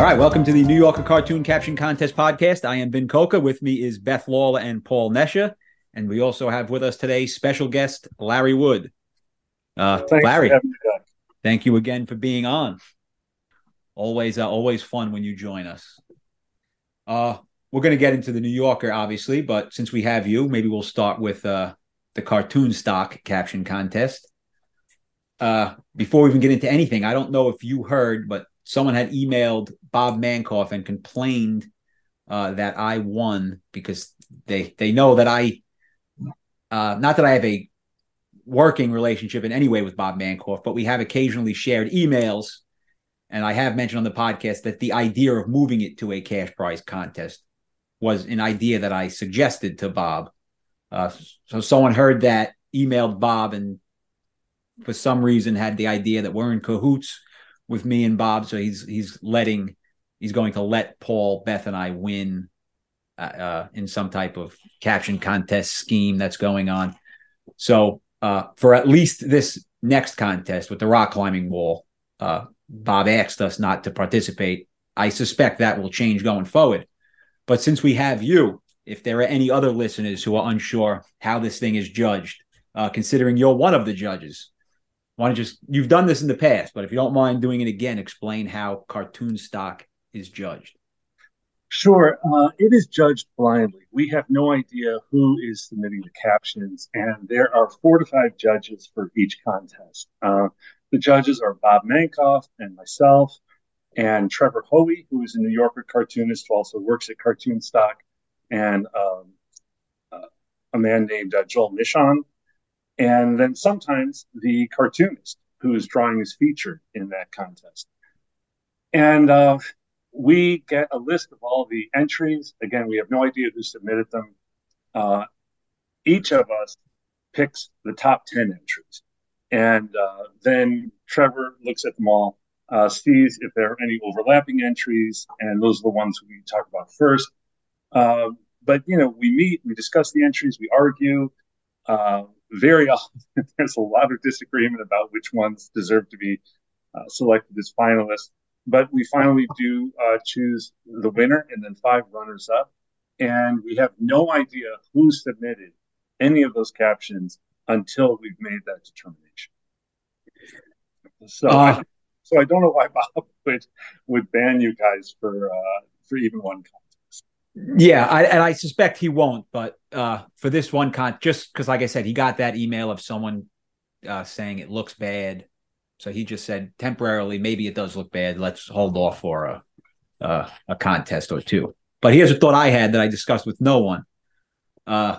All right, welcome to the New Yorker Cartoon Caption Contest podcast. I am Ben Coca. With me is Beth Lawler and Paul Nesha. And we also have with us today special guest Larry Wood. Uh, Larry, thank you again for being on. Always, uh, always fun when you join us. Uh, we're going to get into the New Yorker, obviously, but since we have you, maybe we'll start with uh, the cartoon stock caption contest. Uh, before we even get into anything, I don't know if you heard, but someone had emailed Bob Mankoff and complained uh, that I won because they they know that I, uh, not that I have a working relationship in any way with Bob Mankoff, but we have occasionally shared emails. And I have mentioned on the podcast that the idea of moving it to a cash prize contest was an idea that I suggested to Bob. Uh, so someone heard that, emailed Bob, and for some reason had the idea that we're in cahoots with me and Bob. So he's he's letting he's going to let Paul, Beth, and I win uh, uh, in some type of caption contest scheme that's going on. So uh, for at least this next contest with the rock climbing wall, uh, Bob asked us not to participate. I suspect that will change going forward. But since we have you, if there are any other listeners who are unsure how this thing is judged, uh, considering you're one of the judges, why don't just you've done this in the past, but if you don't mind doing it again, explain how cartoon stock is judged. Sure. Uh, it is judged blindly. We have no idea who is submitting the captions, and there are four to five judges for each contest. Uh, the judges are Bob Mankoff and myself, and Trevor Hoey, who is a New Yorker cartoonist who also works at Cartoon Stock, and um, uh, a man named uh, Joel Mishon. And then sometimes the cartoonist who is drawing is featured in that contest. And uh, we get a list of all the entries. Again, we have no idea who submitted them. Uh, each of us picks the top 10 entries. And uh, then Trevor looks at them all, uh, sees if there are any overlapping entries, and those are the ones we talk about first. Uh, but, you know, we meet, we discuss the entries, we argue. Very often, there's a lot of disagreement about which ones deserve to be uh, selected as finalists but we finally do uh, choose the winner and then five runners up. And we have no idea who submitted any of those captions until we've made that determination. So, uh, I, so I don't know why Bob would would ban you guys for uh, for even one contest. Yeah, I, and I suspect he won't. But uh, for this one con, just because, like I said, he got that email of someone uh, saying it looks bad so he just said temporarily, maybe it does look bad. Let's hold off for a uh, a contest or two. But here's a thought I had that I discussed with no one. Uh,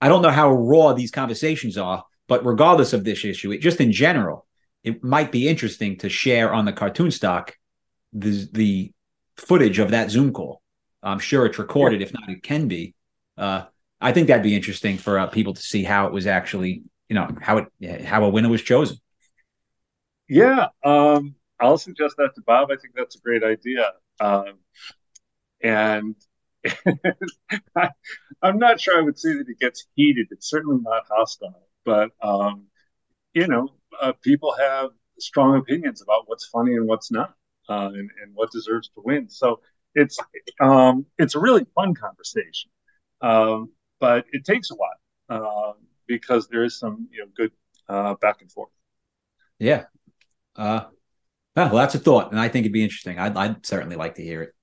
I don't know how raw these conversations are, but regardless of this issue, it, just in general, it might be interesting to share on the cartoon stock the the footage of that Zoom call. I'm sure it's recorded. If not, it can be. Uh, I think that'd be interesting for uh, people to see how it was actually, you know, how it how a winner was chosen. Yeah, um, I'll suggest that to Bob. I think that's a great idea. Um, and I, am not sure I would say that it gets heated. It's certainly not hostile, but um, you know, uh, people have strong opinions about what's funny and what's not, uh, and, and, what deserves to win. So it's um, it's a really fun conversation, um, but it takes a while uh, because there is some you know good uh, back and forth. Yeah, uh, well, that's a thought, and I think it'd be interesting. I'd, I'd certainly like to hear it.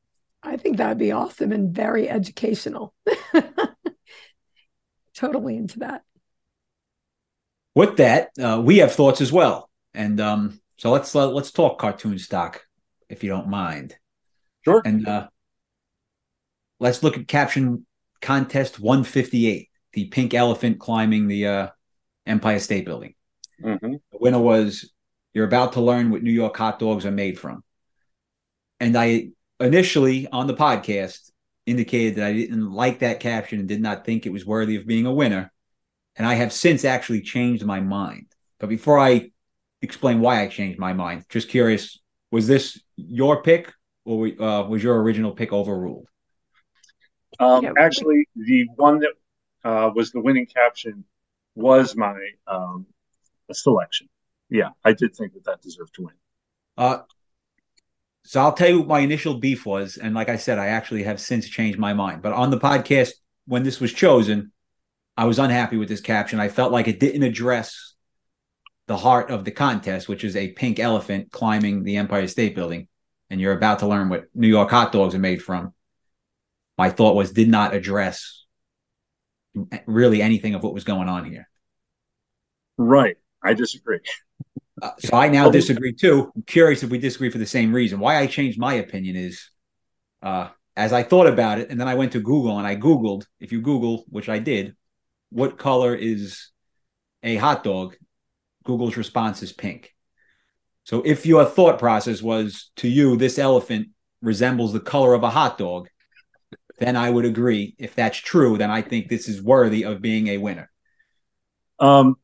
I think that'd be awesome and very educational. totally into that. With that, uh, we have thoughts as well, and um, so let's uh, let's talk cartoon stock, if you don't mind. Sure. And uh, let's look at caption contest 158, the pink elephant climbing the uh, Empire State Building. Mm-hmm. The winner was you're about to learn what New York hot dogs are made from. And I initially on the podcast indicated that I didn't like that caption and did not think it was worthy of being a winner. And I have since actually changed my mind. But before I explain why I changed my mind, just curious, was this your pick or uh, was your original pick overruled? Um, actually, the one that uh, was the winning caption was my um, selection yeah, I did think that that deserved to win. Uh, So I'll tell you what my initial beef was, and like I said, I actually have since changed my mind. But on the podcast when this was chosen, I was unhappy with this caption. I felt like it didn't address the heart of the contest, which is a pink elephant climbing the Empire State Building, and you're about to learn what New York hot dogs are made from. My thought was did not address really anything of what was going on here. Right. I disagree. Uh, so I now disagree too. I'm curious if we disagree for the same reason. Why I changed my opinion is uh, as I thought about it, and then I went to Google and I Googled, if you Google, which I did, what color is a hot dog? Google's response is pink. So if your thought process was to you, this elephant resembles the color of a hot dog, then I would agree. If that's true, then I think this is worthy of being a winner. Um,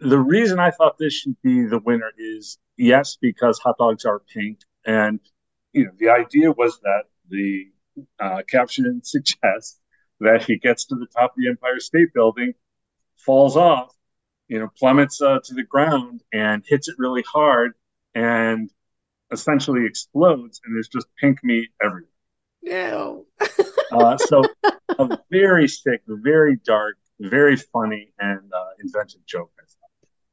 the reason I thought this should be the winner is yes, because hot dogs are pink, and you know the idea was that the uh, caption suggests that he gets to the top of the Empire State Building, falls off, you know, plummets uh, to the ground, and hits it really hard, and essentially explodes, and there's just pink meat everywhere. No. uh, so a very sick, very dark, very funny, and uh, inventive joke.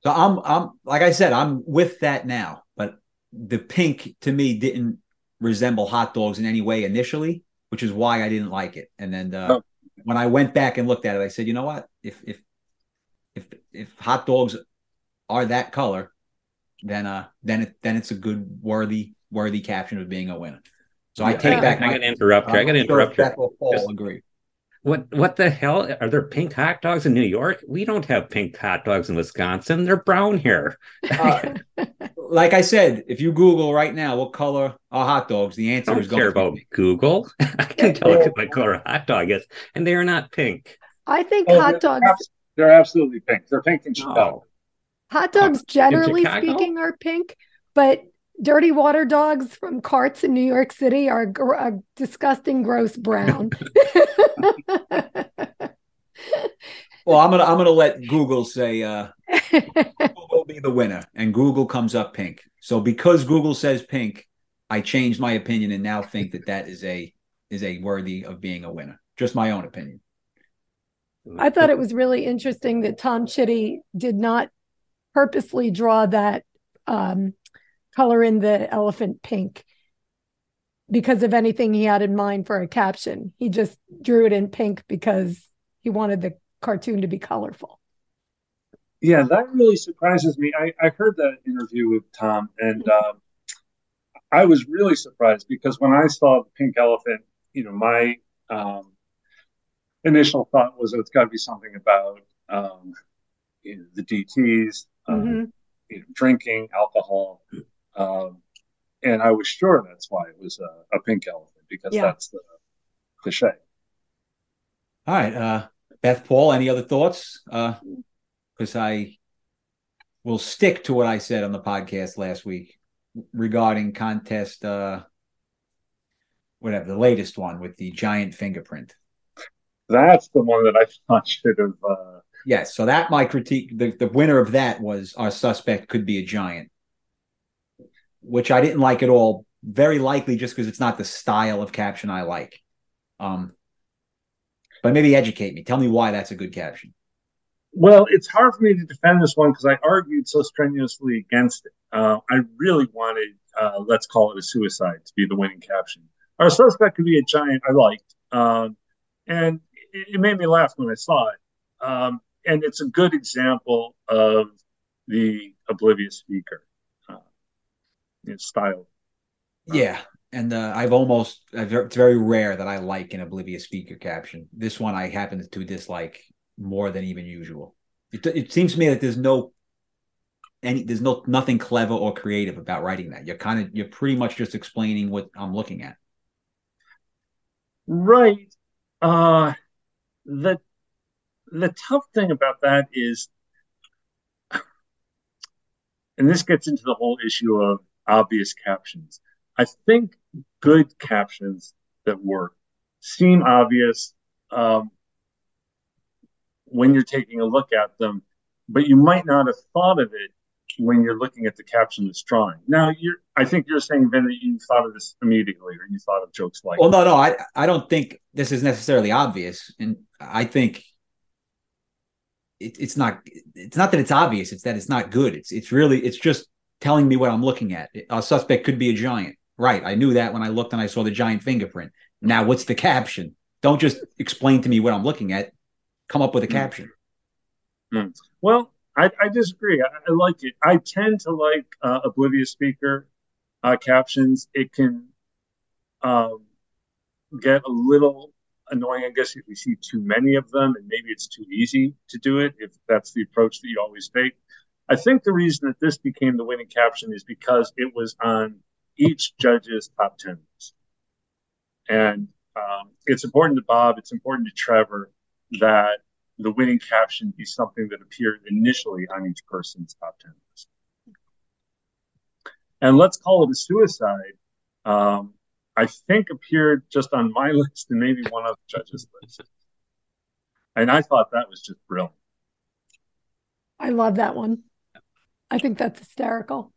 So I'm I'm like I said, I'm with that now, but the pink to me didn't resemble hot dogs in any way initially, which is why I didn't like it. And then uh, oh. when I went back and looked at it, I said, you know what? If if if if hot dogs are that color, then uh then it then it's a good worthy worthy caption of being a winner. So I take back. I'm going to interrupt you. I'm going to interrupt you. Paul agree. What what the hell are there pink hot dogs in New York? We don't have pink hot dogs in Wisconsin. They're brown here. uh, like I said, if you Google right now what color are hot dogs, the answer don't is going care about pink. Google. I can tell you what color a hot dog is, and they are not pink. I think oh, hot dogs. They're absolutely pink. They're pink in Chicago. Hot dogs, generally speaking, are pink, but dirty water dogs from carts in New York City are gr- a disgusting, gross brown. well, I'm gonna I'm gonna let Google say uh, Google will be the winner, and Google comes up pink. So because Google says pink, I changed my opinion and now think that that is a is a worthy of being a winner. Just my own opinion. I thought it was really interesting that Tom Chitty did not purposely draw that um, color in the elephant pink because of anything he had in mind for a caption. He just drew it in pink because he wanted the cartoon to be colorful. Yeah, that really surprises me. I, I heard that interview with Tom, and um, I was really surprised because when I saw the pink elephant, you know, my um, initial thought was oh, it's got to be something about um, you know, the DTS, mm-hmm. you know, drinking, alcohol. Um, and I was sure that's why it was a, a pink elephant because yeah. that's the cliche. All right, uh, Beth Paul. Any other thoughts? Because uh, I will stick to what I said on the podcast last week regarding contest. Uh, whatever the latest one with the giant fingerprint. That's the one that I thought should have. Uh... Yes, so that my critique. The, the winner of that was our suspect could be a giant which I didn't like at all. Very likely just because it's not the style of caption I like. Um, but maybe educate me. Tell me why that's a good caption. Well, it's hard for me to defend this one because I argued so strenuously against it. Uh, I really wanted, uh, let's call it a suicide, to be the winning caption. Our suspect could be a giant I liked. Um, and it, it, made me laugh when I saw it. Um, and it's a good example of the oblivious speaker style. Yeah, and uh, I've almost it's very rare that I like an oblivious speaker caption. This one I happen to dislike more than even usual. It, it seems to me that there's no any there's no nothing clever or creative about writing that. You're kind of you're pretty much just explaining what I'm looking at. Right. Uh the the tough thing about that is and this gets into the whole issue of obvious captions. I think good captions that work seem obvious um, when you're taking a look at them, but you might not have thought of it when you're looking at the caption that's drawing. Now, you're, I think you're saying, Ben, that you thought of this immediately, or you thought of jokes like. Well, no, no, I, I don't think this is necessarily obvious, and I think it, it's not. It's not that it's obvious; it's that it's not good. It's, it's really, it's just telling me what I'm looking at. A suspect could be a giant, right? I knew that when I looked and I saw the giant fingerprint. Now, what's the caption? Don't just explain to me what I'm looking at. Come up with a mm. caption. Mm. Well, I, I disagree. I, I, like it. I tend to like uh, oblivious speaker uh, captions. It can um, get a little annoying, I guess, if we see too many of them, and maybe it's too easy to do it if that's the approach that you always take. I think the reason that this became the winning caption is because it was on each judge's top 10 list. And um, it's important to Bob, it's important to Trevor that the winning caption be something that appeared initially on each person's top 10 list. And let's call it a suicide. Um, I think appeared just on my list and maybe one of the judges' list. And I thought that was just brilliant. I love that one. I think that's hysterical.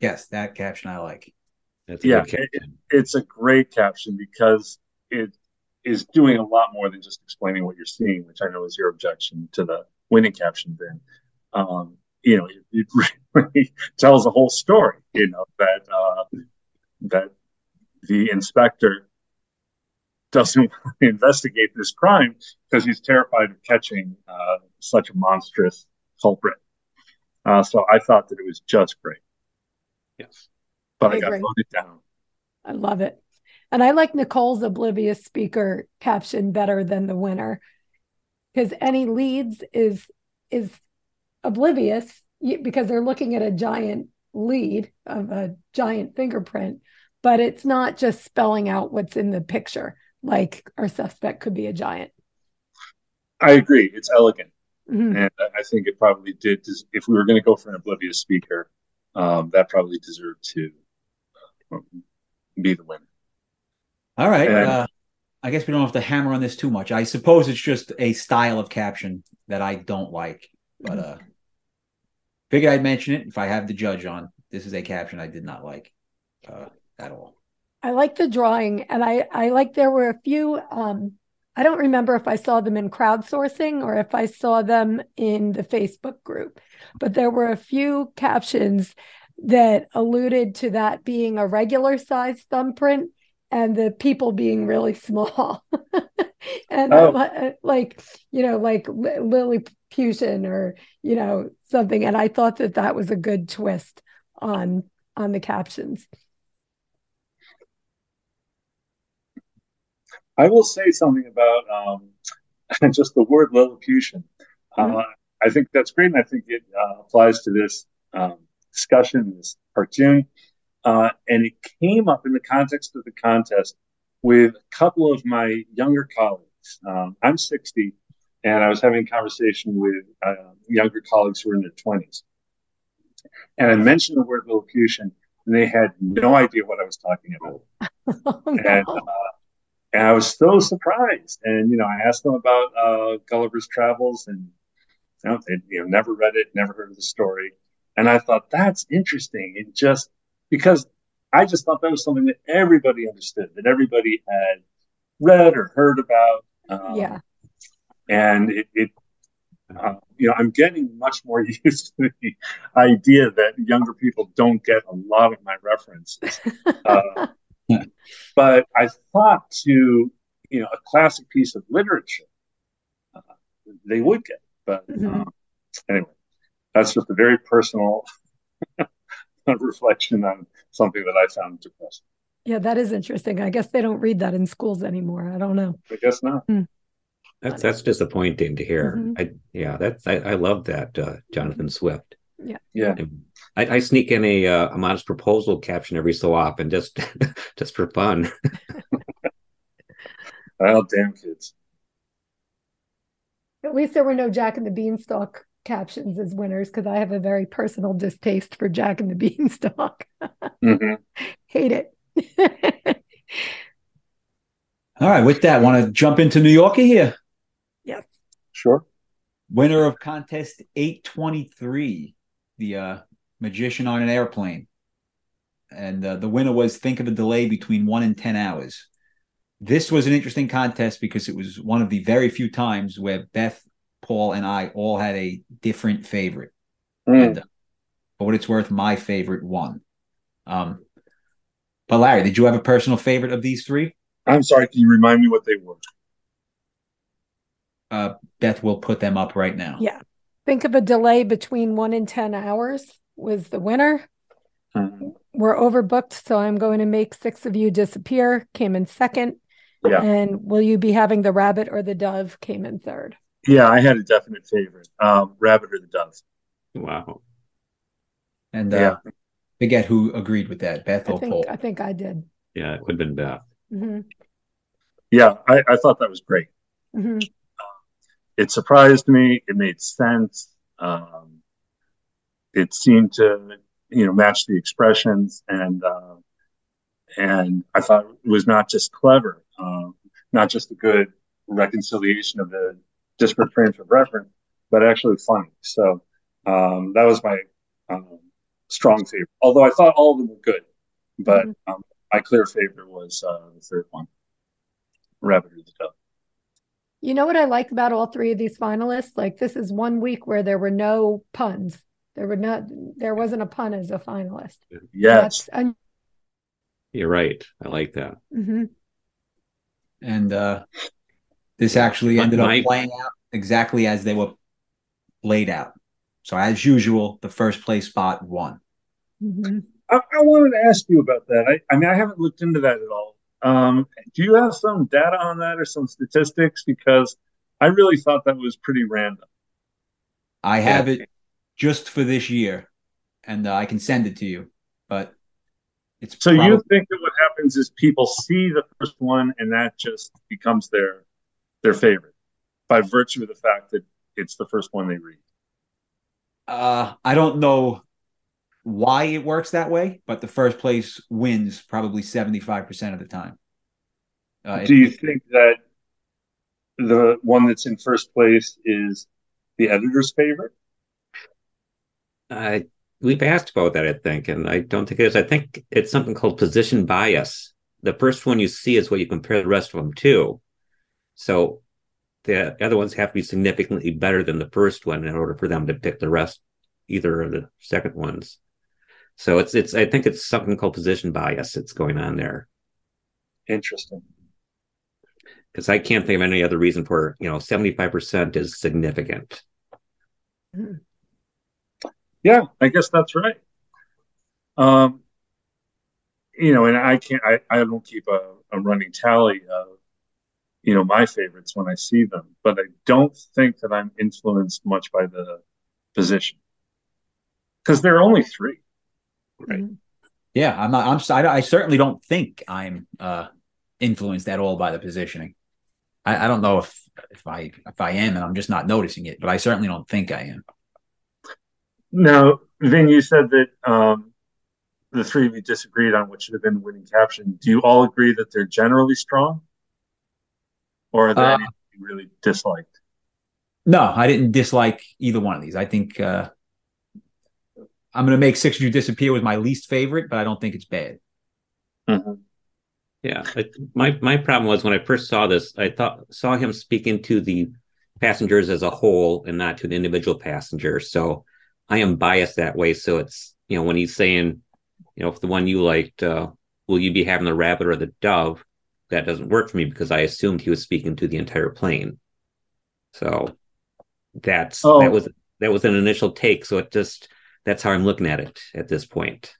Yes, that caption I like. That's yeah, it, it's a great caption because it is doing a lot more than just explaining what you're seeing, which I know is your objection to the winning caption. Then, um, you know, it, it, really tells a whole story. You know that uh, that the inspector doesn't investigate this crime because he's terrified of catching uh, such a monstrous culprit. Uh, so I thought that it was just great. Yes, but I, I got voted down. I love it. And I like Nicole's oblivious speaker caption better than the winner because any leads is is oblivious because they're looking at a giant lead of a giant fingerprint, but it's not just spelling out what's in the picture. Like our suspect could be a giant. I agree. It's elegant. Mm-hmm. And I think it probably did. If we were going to go for an oblivious speaker, um, that probably deserved to um, be the winner. All right. And, uh, I guess we don't have to hammer on this too much. I suppose it's just a style of caption that I don't like, but uh, figured I'd mention it if I have the judge on. This is a caption I did not like uh, at all. I like the drawing, and I I like there were a few. Um, I don't remember if I saw them in crowdsourcing or if I saw them in the Facebook group, but there were a few captions that alluded to that being a regular size thumbprint and the people being really small. and oh. Uh, like, you know, like Lily Lilliputian or, you know, something. And I thought that that was a good twist on on the captions. I will say something about um, just the word Lilliputian. Mm-hmm. Uh, I think that's great, and I think it uh, applies to this um, discussion, this cartoon. Uh, and it came up in the context of the contest with a couple of my younger colleagues. Um, I'm 60, and I was having a conversation with uh, younger colleagues who were in their 20s. And I mentioned the word Lilliputian, and they had no idea what I was talking about. oh, no. and, uh, and, I was so surprised. And, you know, I asked them about uh, Gulliver's Travels, and you know, they you know, never read it, never heard of the story. And I thought, that's interesting. It just because I just thought that was something that everybody understood, that everybody had read or heard about. Um, yeah. And it, it uh, you know, I'm getting much more used to the idea that younger people don't get a lot of my references. Uh, but I thought to, you know, a classic piece of literature, uh, they would get. But mm-hmm. Uh, anyway, that's just a very personal reflection on something that I found depressing. Yeah, that is interesting. I guess they don't read that in schools anymore. I don't know. I guess not. Mm. That's that's disappointing to hear. Mm-hmm. I yeah, that's I, I love that uh, Jonathan Swift. Yeah, yeah. I, I sneak in a uh, a modest proposal caption every so often, just just for fun. oh, damn kids. At least there were no Jack and the Beanstalk captions as winners because I have a very personal distaste for Jack and the Beanstalk. mm-hmm. Hate it. All right, with that, want to jump into New Yorker here? Yes. Sure. Winner of contest 823. The uh, magician on an airplane, and uh, the winner was think of a delay between one and ten hours. This was an interesting contest because it was one of the very few times where Beth, Paul, and I all had a different favorite. Mm. And uh, for what it's worth, my favorite won. Um, but Larry, did you have a personal favorite of these three? I'm sorry. Can you remind me what they were? Uh, Beth will put them up right now. Yeah. Think of a delay between one and 10 hours was the winner. Mm-hmm. We're overbooked, so I'm going to make six of you disappear. Came in second. Yeah. And will you be having the rabbit or the dove? Came in third. Yeah, I had a definite favorite um, rabbit or the dove. Wow. And uh, yeah. forget who agreed with that, Beth or I think, Paul. I think I did. Yeah, it would have been Beth. Mm-hmm. Yeah, I, I, thought that was great. Mm-hmm. It surprised me. It made sense. Um, it seemed to, you know, match the expressions, and uh, and I thought it was not just clever, uh, not just a good reconciliation of the disparate frames of reference, but actually funny. So um, that was my um, strong favorite. Although I thought all of them were good, but mm-hmm. um, my clear favorite was uh, the third one, Rabbit or the Dove. You know what I like about all three of these finalists? Like this is one week where there were no puns. There were not. There wasn't a pun as a finalist. Yes, un- you're right. I like that. Mm-hmm. And uh, this actually ended my, up playing out exactly as they were laid out. So as usual, the first place spot won. Mm-hmm. I, I, wanted to ask you about that. I, I, mean, I haven't looked into that at all. Um, do you have some data on that or some statistics? Because I really thought that was pretty random. I have it just for this year, and uh, I can send it to you. But it's so probably... you think that what happens is people see the first one, and that just becomes their their favorite by virtue of the fact that it's the first one they read. Uh, I don't know why it works that way, but the first place wins probably 75% of the time. Uh, Do you think that the one that's in first place is the editor's favorite? Uh, we've asked about that, I think, and I don't think it is. I think it's something called position bias. The first one you see is what you compare the rest of them to. So the other ones have to be significantly better than the first one in order for them to pick the rest, either of the second ones. So it's it's I think it's something called position bias that's going on there. Interesting. Because I can't think of any other reason for you know seventy five percent is significant. Yeah, I guess that's right. Um, you know, and I can't I, I don't keep a, a running tally of you know my favorites when I see them, but I don't think that I'm influenced much by the position because there are only three. Right. Mm-hmm. Yeah, I'm not. I'm. I, I certainly don't think I'm uh, influenced at all by the positioning. I, I don't know if if I if I am, and I'm just not noticing it. But I certainly don't think I am. Now, Ben, you said that um, the three of you disagreed on what should have been the winning caption. Do you all agree that they're generally strong? or are there uh, any you really disliked? No, I didn't dislike either one of these. I think uh, I'm going to make Six of You Disappear was my least favorite, but I don't think it's bad. Mm-hmm. Yeah, my my problem was when I first saw this, I thought saw him speaking to the passengers as a whole and not to an individual passenger. So I am biased that way. So it's you know when he's saying, you know, if the one you liked, uh, will you be having the rabbit or the dove? that doesn't work for me because I assumed he was speaking to the entire plane. So that's oh. that was that was an initial take. So it just that's how I'm looking at it at this point.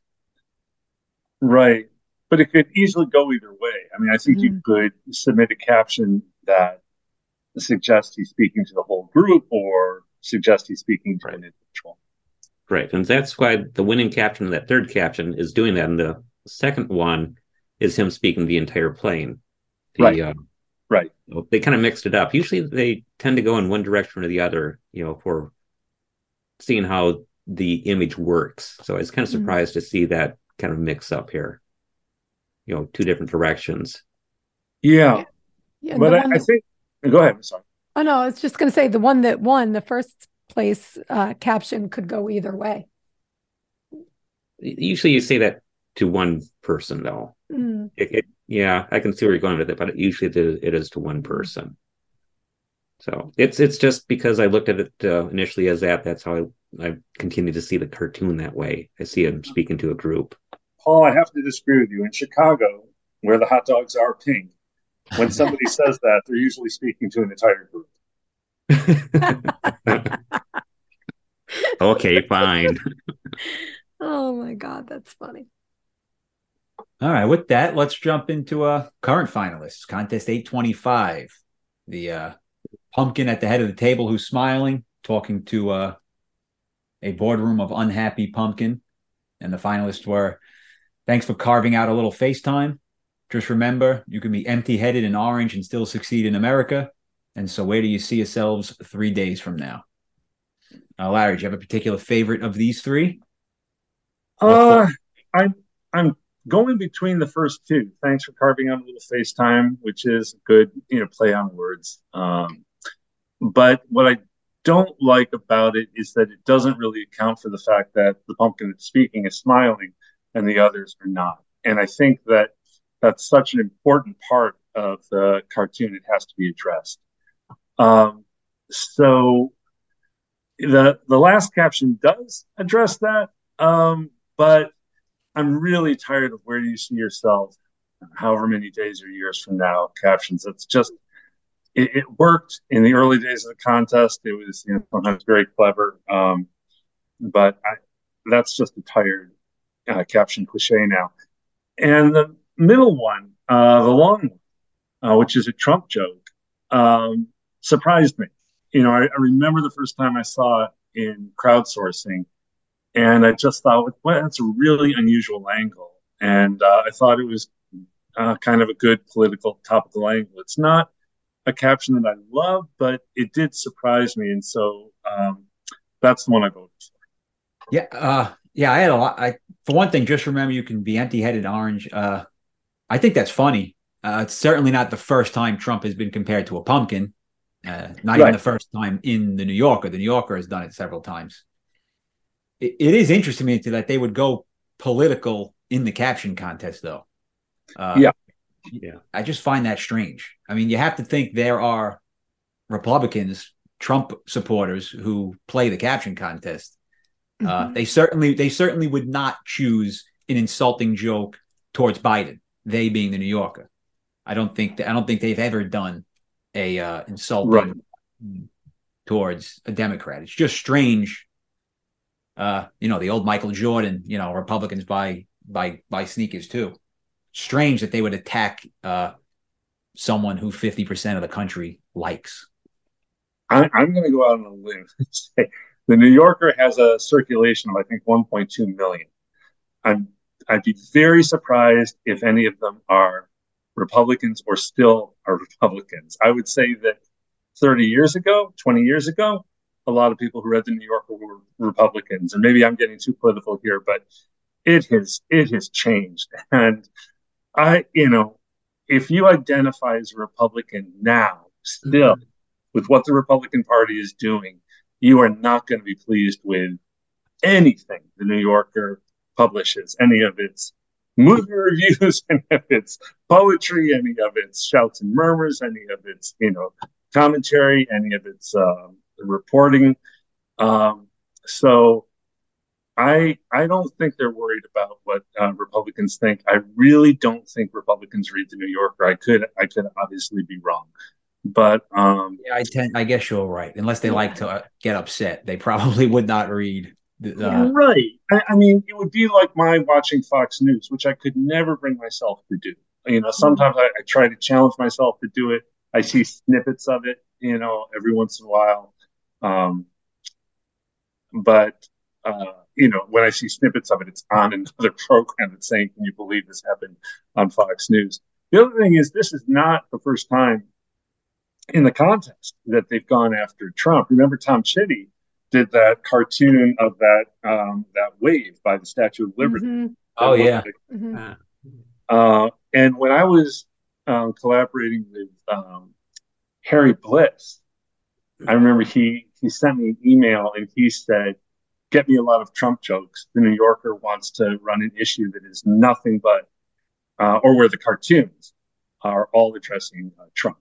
Right. But it could easily go either way. I mean, I think mm-hmm. you could submit a caption that suggests he's speaking to the whole group or suggest he's speaking to right. an individual. Right. And that's why the winning caption, that third caption, is doing that. And the second one is him speaking the entire plane. The, right. Uh, right. They kind of mixed it up. Usually they tend to go in one direction or the other, you know, for seeing how the image works. So I was kind of mm-hmm. surprised mm-hmm. to see that kind of mix up here. You know, two different directions. Yeah. yeah but I, that... I, think go ahead. Sorry. Oh no, I was just gonna say the one that won the first place uh, caption could go either way. Usually, you say that to one person, though. Mm. It, it, yeah, I can see where you're going with it, but usually it is to one person. So it's it's just because I looked at it uh, initially as that. That's how I I continue to see the cartoon that way. I see him speaking to a group. Paul, I have to disagree with you. In Chicago, where the hot dogs are pink, when somebody says that, they're usually speaking to an entire group. okay, fine. oh my god, that's funny. All right, with that, let's jump into a uh, current finalists. Contest 825. The uh, pumpkin at the head of the table who's smiling, talking to uh, a boardroom of unhappy pumpkin. And the finalists were thanks for carving out a little FaceTime. Just remember, you can be empty headed and orange and still succeed in America. And so, where do you see yourselves three days from now? Uh, Larry, do you have a particular favorite of these three? Uh, I'm I'm going between the first two. Thanks for carving out a little FaceTime, which is good, you know, play on words. Um, but what I don't like about it is that it doesn't really account for the fact that the pumpkin that's speaking is smiling and the others are not. And I think that that's such an important part of the cartoon. It has to be addressed. Um, so the the last caption does address that, um, but I'm really tired of where you see yourself, however many days or years from now. Captions. It's just it, it, worked in the early days of the contest. It was you know, sometimes very clever, um, but I, that's just a tired uh, caption cliche now. And the middle one, uh, the long one, uh, which is a Trump joke, um, surprised me. You know, I, I, remember the first time I saw it in crowdsourcing, and I just thought, well, that's a really unusual angle. And uh, I thought it was uh, kind of a good political topical angle. It's not a caption that I love, but it did surprise me, and so um, that's the one I voted for. Yeah, uh, yeah, I had a lot. I, for one thing, just remember you can be empty-headed orange. Uh, I think that's funny. Uh, it's certainly not the first time Trump has been compared to a pumpkin. Uh, not right. even the first time in the New Yorker. The New Yorker has done it several times. it, it is interesting to me that they would go political in the caption contest, though. Uh, yeah, yeah, I just find that strange. I mean, you have to think there are Republicans, Trump supporters who play the caption contest. Uh, mm-hmm. Uh, they certainly they certainly would not choose an insulting joke towards Biden. They being the New Yorker, I don't think that, I don't think they've ever done a uh, insulting right. towards a Democrat. It's just strange. Uh, you know, the old Michael Jordan. You know, Republicans buy buy buy sneakers too strange that they would attack uh, someone who 50% of the country likes. I, am going to go out on a limb and say the New Yorker has a circulation of, I think, 1.2 million. I'm, I'd be very surprised if any of them are Republicans or still are Republicans. I would say that 30 years ago, 20 years ago, a lot of people who read the New Yorker were Republicans. And maybe I'm getting too political here, but it has it has changed. And I, you know, if you identify as a Republican now, still mm-hmm. with what the Republican Party is doing, you are not going to be pleased with anything the New Yorker publishes, any of its movie reviews, any of its poetry, any of its shouts and murmurs, any of its, you know, commentary, any of its uh, reporting. Um, so I I don't think they're worried about what uh, Republicans think. I really don't think Republicans read the New Yorker. I could I could obviously be wrong, but um, yeah, I tend I guess you're right. Unless they like to uh, get upset, they probably would not read. The, uh, right. I, I, mean, it would be like my watching Fox News, which I could never bring myself to do. You know, sometimes I, I try to challenge myself to do it. I see snippets of it, you know, every once in a while. Um, but uh, you know, when I see snippets of it, it's on another program that's saying, "Can you believe this happened on Fox News?" The other thing is, this is not the first time in the contest that they've gone after Trump. Remember, Tom Chitty did that cartoon of that um, that wave by the Statue of Liberty. Mm-hmm. Oh yeah. Mm-hmm. Uh, and when I was um, collaborating with um, Harry Bliss, I remember he he sent me an email and he said get me a lot of Trump jokes. The New Yorker wants to run an issue that is nothing but, uh, or where the cartoons are all addressing uh, Trump.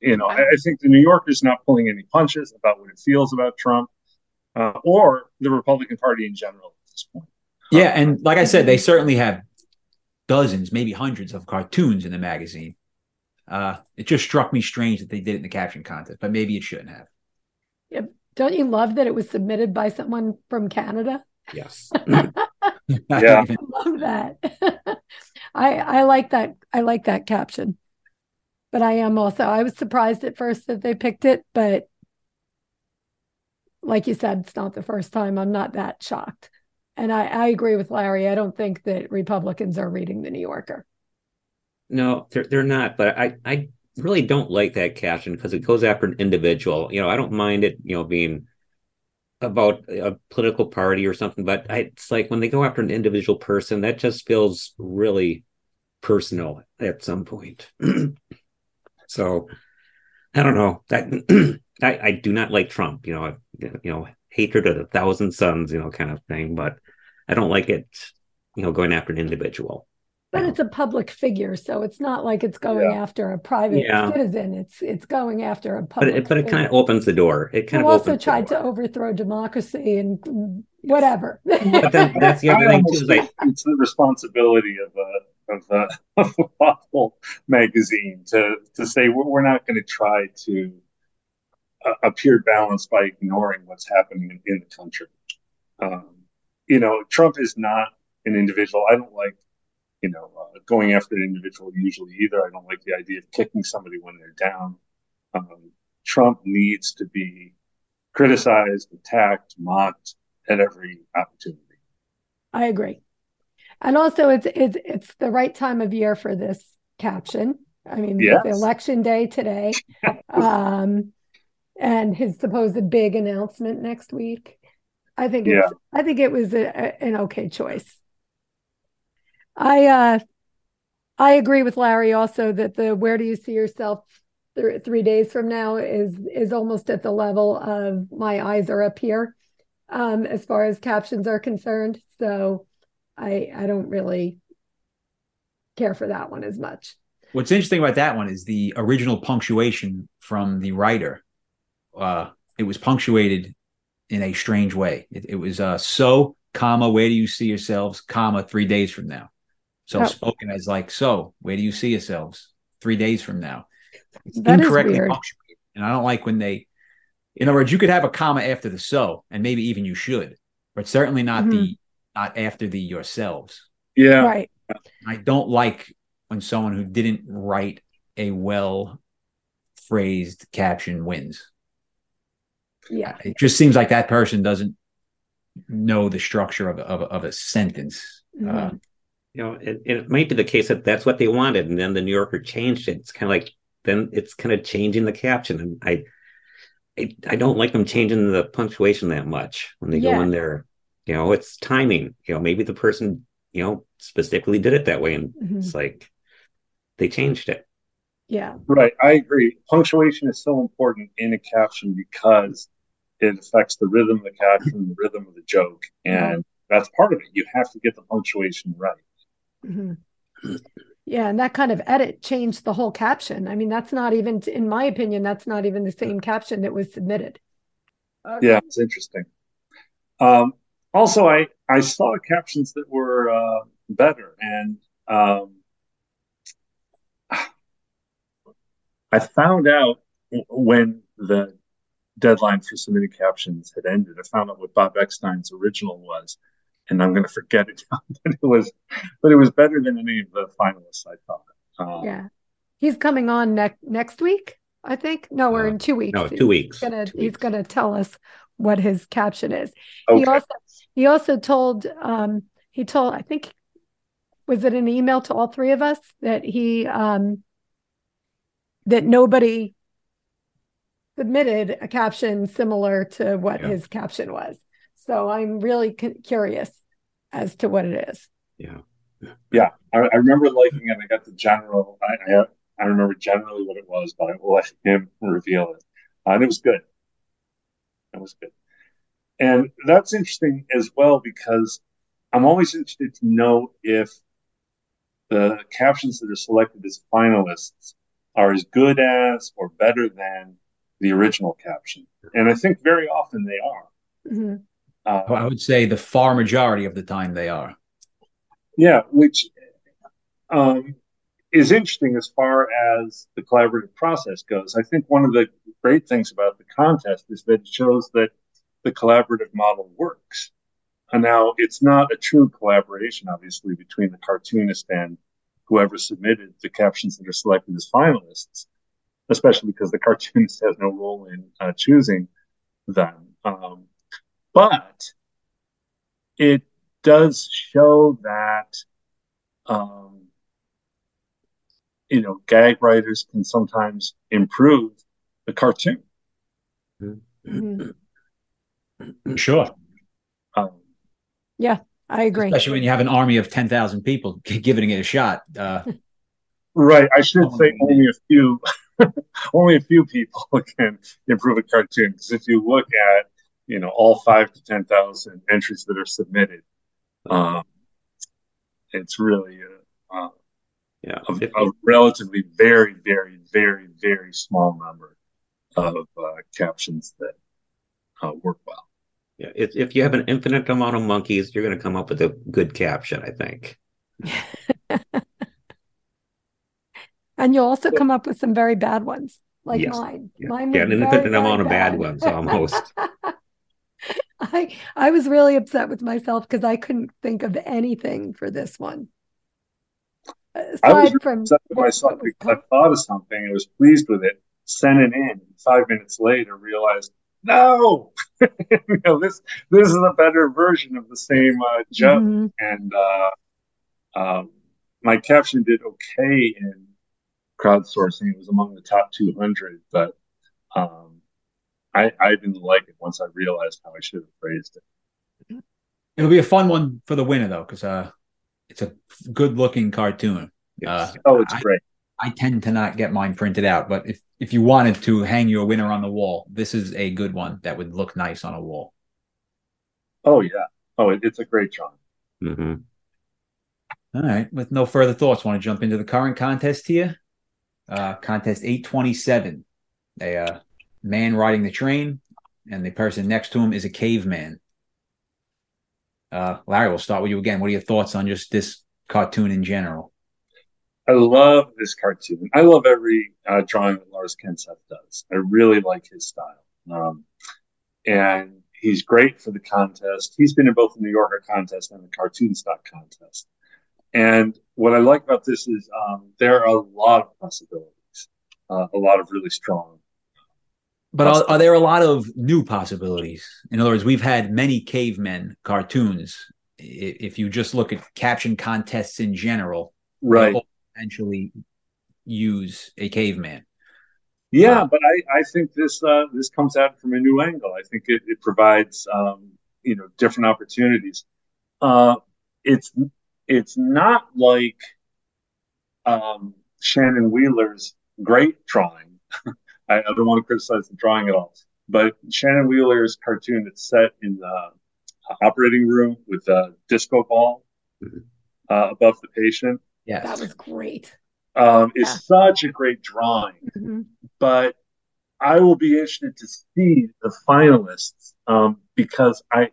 You know, I, I, think the New Yorker is not pulling any punches about what it feels about Trump uh, or the Republican Party in general at this point. Yeah, and like I said, they certainly have dozens, maybe hundreds of cartoons in the magazine. Uh, it just struck me strange that they did it in the caption contest, but maybe it shouldn't have. Yeah. Don't you love that it was submitted by someone from Canada? Yes. yeah. I love that. I I like that. I like that caption. But I am also I was surprised at first that they picked it, but like you said, it's not the first time. I'm not that shocked. And I, I agree with Larry. I don't think that Republicans are reading the New Yorker. No, they're they're not. But I I really don't like that caption because it goes after an individual. You know, I don't mind it. You know, being about a political party or something, but I, it's like when they go after an individual person, that just feels really personal at some point. so I don't know that I, I do not like Trump. You know, I, you know, hatred of a thousand suns. You know, kind of thing. But I don't like it. You know, going after an individual. But it's a public figure, so it's not like it's going yeah. after a private yeah. citizen. It's it's going after a public. But it, but it kind of opens the door. It kind you of also tried to overthrow democracy and whatever. but then, that's the other thing too. Like, it's the responsibility of a of a, of a thoughtful magazine to to say we're not going to try to uh, appear balanced by ignoring what's happening in, in the country. Um, you know, Trump is not an individual. I don't like you know, uh, going after an individual usually either. I don't like the idea of kicking somebody when they're down. Um, Trump needs to be criticized, attacked, mocked at every opportunity. I agree. And also it's it's it's the right time of year for this caption. I mean, yes. it's election day today. um, and his supposed big announcement next week. I think yeah. I think it was a, a, an okay choice. I uh, I agree with Larry also that the where do you see yourself th- three days from now is is almost at the level of my eyes are up here um, as far as captions are concerned. So I I don't really care for that one as much. What's interesting about that one is the original punctuation from the writer. Uh, it was punctuated in a strange way. It, it was uh, so, comma, where do you see yourselves, comma, three days from now. So oh. spoken as like, so where do you see yourselves three days from now? It's that incorrectly punctuated. And I don't like when they, in other words, you could have a comma after the so, and maybe even you should, but certainly not mm-hmm. the, not after the yourselves. Yeah. Right. I don't like when someone who didn't write a well phrased caption wins. Yeah. It just seems like that person doesn't know the structure of, of, of a sentence. Mm-hmm. Uh, you know, it, it might be the case that that's what they wanted, and then the New Yorker changed it. It's kind of like then it's kind of changing the caption, and I, I, I don't like them changing the punctuation that much when they yeah. go in there. You know, it's timing. You know, maybe the person you know specifically did it that way, and mm-hmm. it's like they changed it. Yeah. Right. I agree. Punctuation is so important in a caption because it affects the rhythm of the caption, the rhythm of the joke. And that's part of it. You have to get the punctuation right. Mm-hmm. Yeah, and that kind of edit changed the whole caption. I mean, that's not even, in my opinion, that's not even the same caption that was submitted. Okay. Yeah, it's interesting. Um, also, I I saw captions that were uh, better, and um, I found out when the deadline for submitting captions had ended. I found out what Bob Eckstein's original was, and I'm going to forget it. but it was, but it was better than any of the finalists. I thought. Um, yeah, he's coming on next next week. I think. No, we're uh, in two weeks. No, two weeks. He's gonna two he's gonna tell us what his caption is. Okay. He also he also told um he told I think was it an email to all three of us that he um that nobody submitted a caption similar to what yeah. his caption was. So I'm really curious as to what it is. Yeah. Yeah. I, I remember liking it. I got the general, I, I, I, remember generally what it was, but I will let him reveal it. Uh, and it was good. It was good. and that's interesting as well because I'm always interested to know if the captions that are selected as finalists are as good as or better than the original caption. And I think very often they are. Mm-hmm. Uh, I would say the far majority of the time they are. Yeah, which um, is interesting as far as the collaborative process goes. I think one of the great things about the contest is that it shows that the collaborative model works. And now it's not a true collaboration, obviously, between the cartoonist and whoever submitted the captions that are selected as finalists, especially because the cartoonist has no role in uh, choosing them. Um, but it does show that, um, you know, gag writers can sometimes improve the cartoon. Mm-hmm. Sure. Um, yeah, I agree. Especially when you have an army of 10,000 people giving it a shot. Uh, right. I should say only a few, only a few people can improve a cartoon. Because if you look at, you know, all five to 10,000 entries that are submitted, um, it's really a, uh, yeah. a, a, relatively very, very, very, very small number of uh, captions that uh, work well. Yeah, if if you have an infinite amount of monkeys, you're going to come up with a good caption, I think. and you'll also come up with some very bad ones, like yes. mine. Yeah. Mine yeah, an infinite amount of bad ones, almost. I I was really upset with myself because I couldn't think of anything for this one. Aside I was from upset with myself because I thought of something and was pleased with it, sent it in. Five minutes later, realized no, you know, this this is a better version of the same uh, joke. Mm-hmm. And uh, um, my caption did okay in crowdsourcing. It was among the top 200, but um, I, I didn't like it once I realized how I should have phrased it. It'll be a fun one for the winner though, because uh, it's a good looking cartoon. Yes. Uh, oh, it's I, great. I tend to not get mine printed out, but if if you wanted to hang your winner on the wall, this is a good one that would look nice on a wall. Oh yeah. Oh, it, it's a great drawing. Mm-hmm. All right. With no further thoughts, want to jump into the current contest here? Uh, contest 827. A uh, man riding the train, and the person next to him is a caveman. Uh, Larry, we'll start with you again. What are your thoughts on just this cartoon in general? I love this cartoon. I love every uh, drawing that Lars Kenseth does. I really like his style. Um, and he's great for the contest. He's been in both the New Yorker contest and the cartoon stock contest. And what I like about this is um, there are a lot of possibilities, uh, a lot of really strong. But are, are, there a lot of new possibilities? In other words, we've had many cavemen cartoons. If you just look at caption contests in general, right? potentially use a caveman. Yeah, uh, but I, I think this uh, this comes out from a new angle. I think it, it provides um, you know different opportunities. Uh, it's it's not like um, Shannon Wheeler's great drawing. I, I, don't want to criticize the drawing at all, but Shannon Wheeler's cartoon that's set in the operating room with a disco ball mm-hmm. uh, above the patient Yes. That was great. Um, yeah. It's such a great drawing. Mm-hmm. But I will be interested to see the finalists um, because I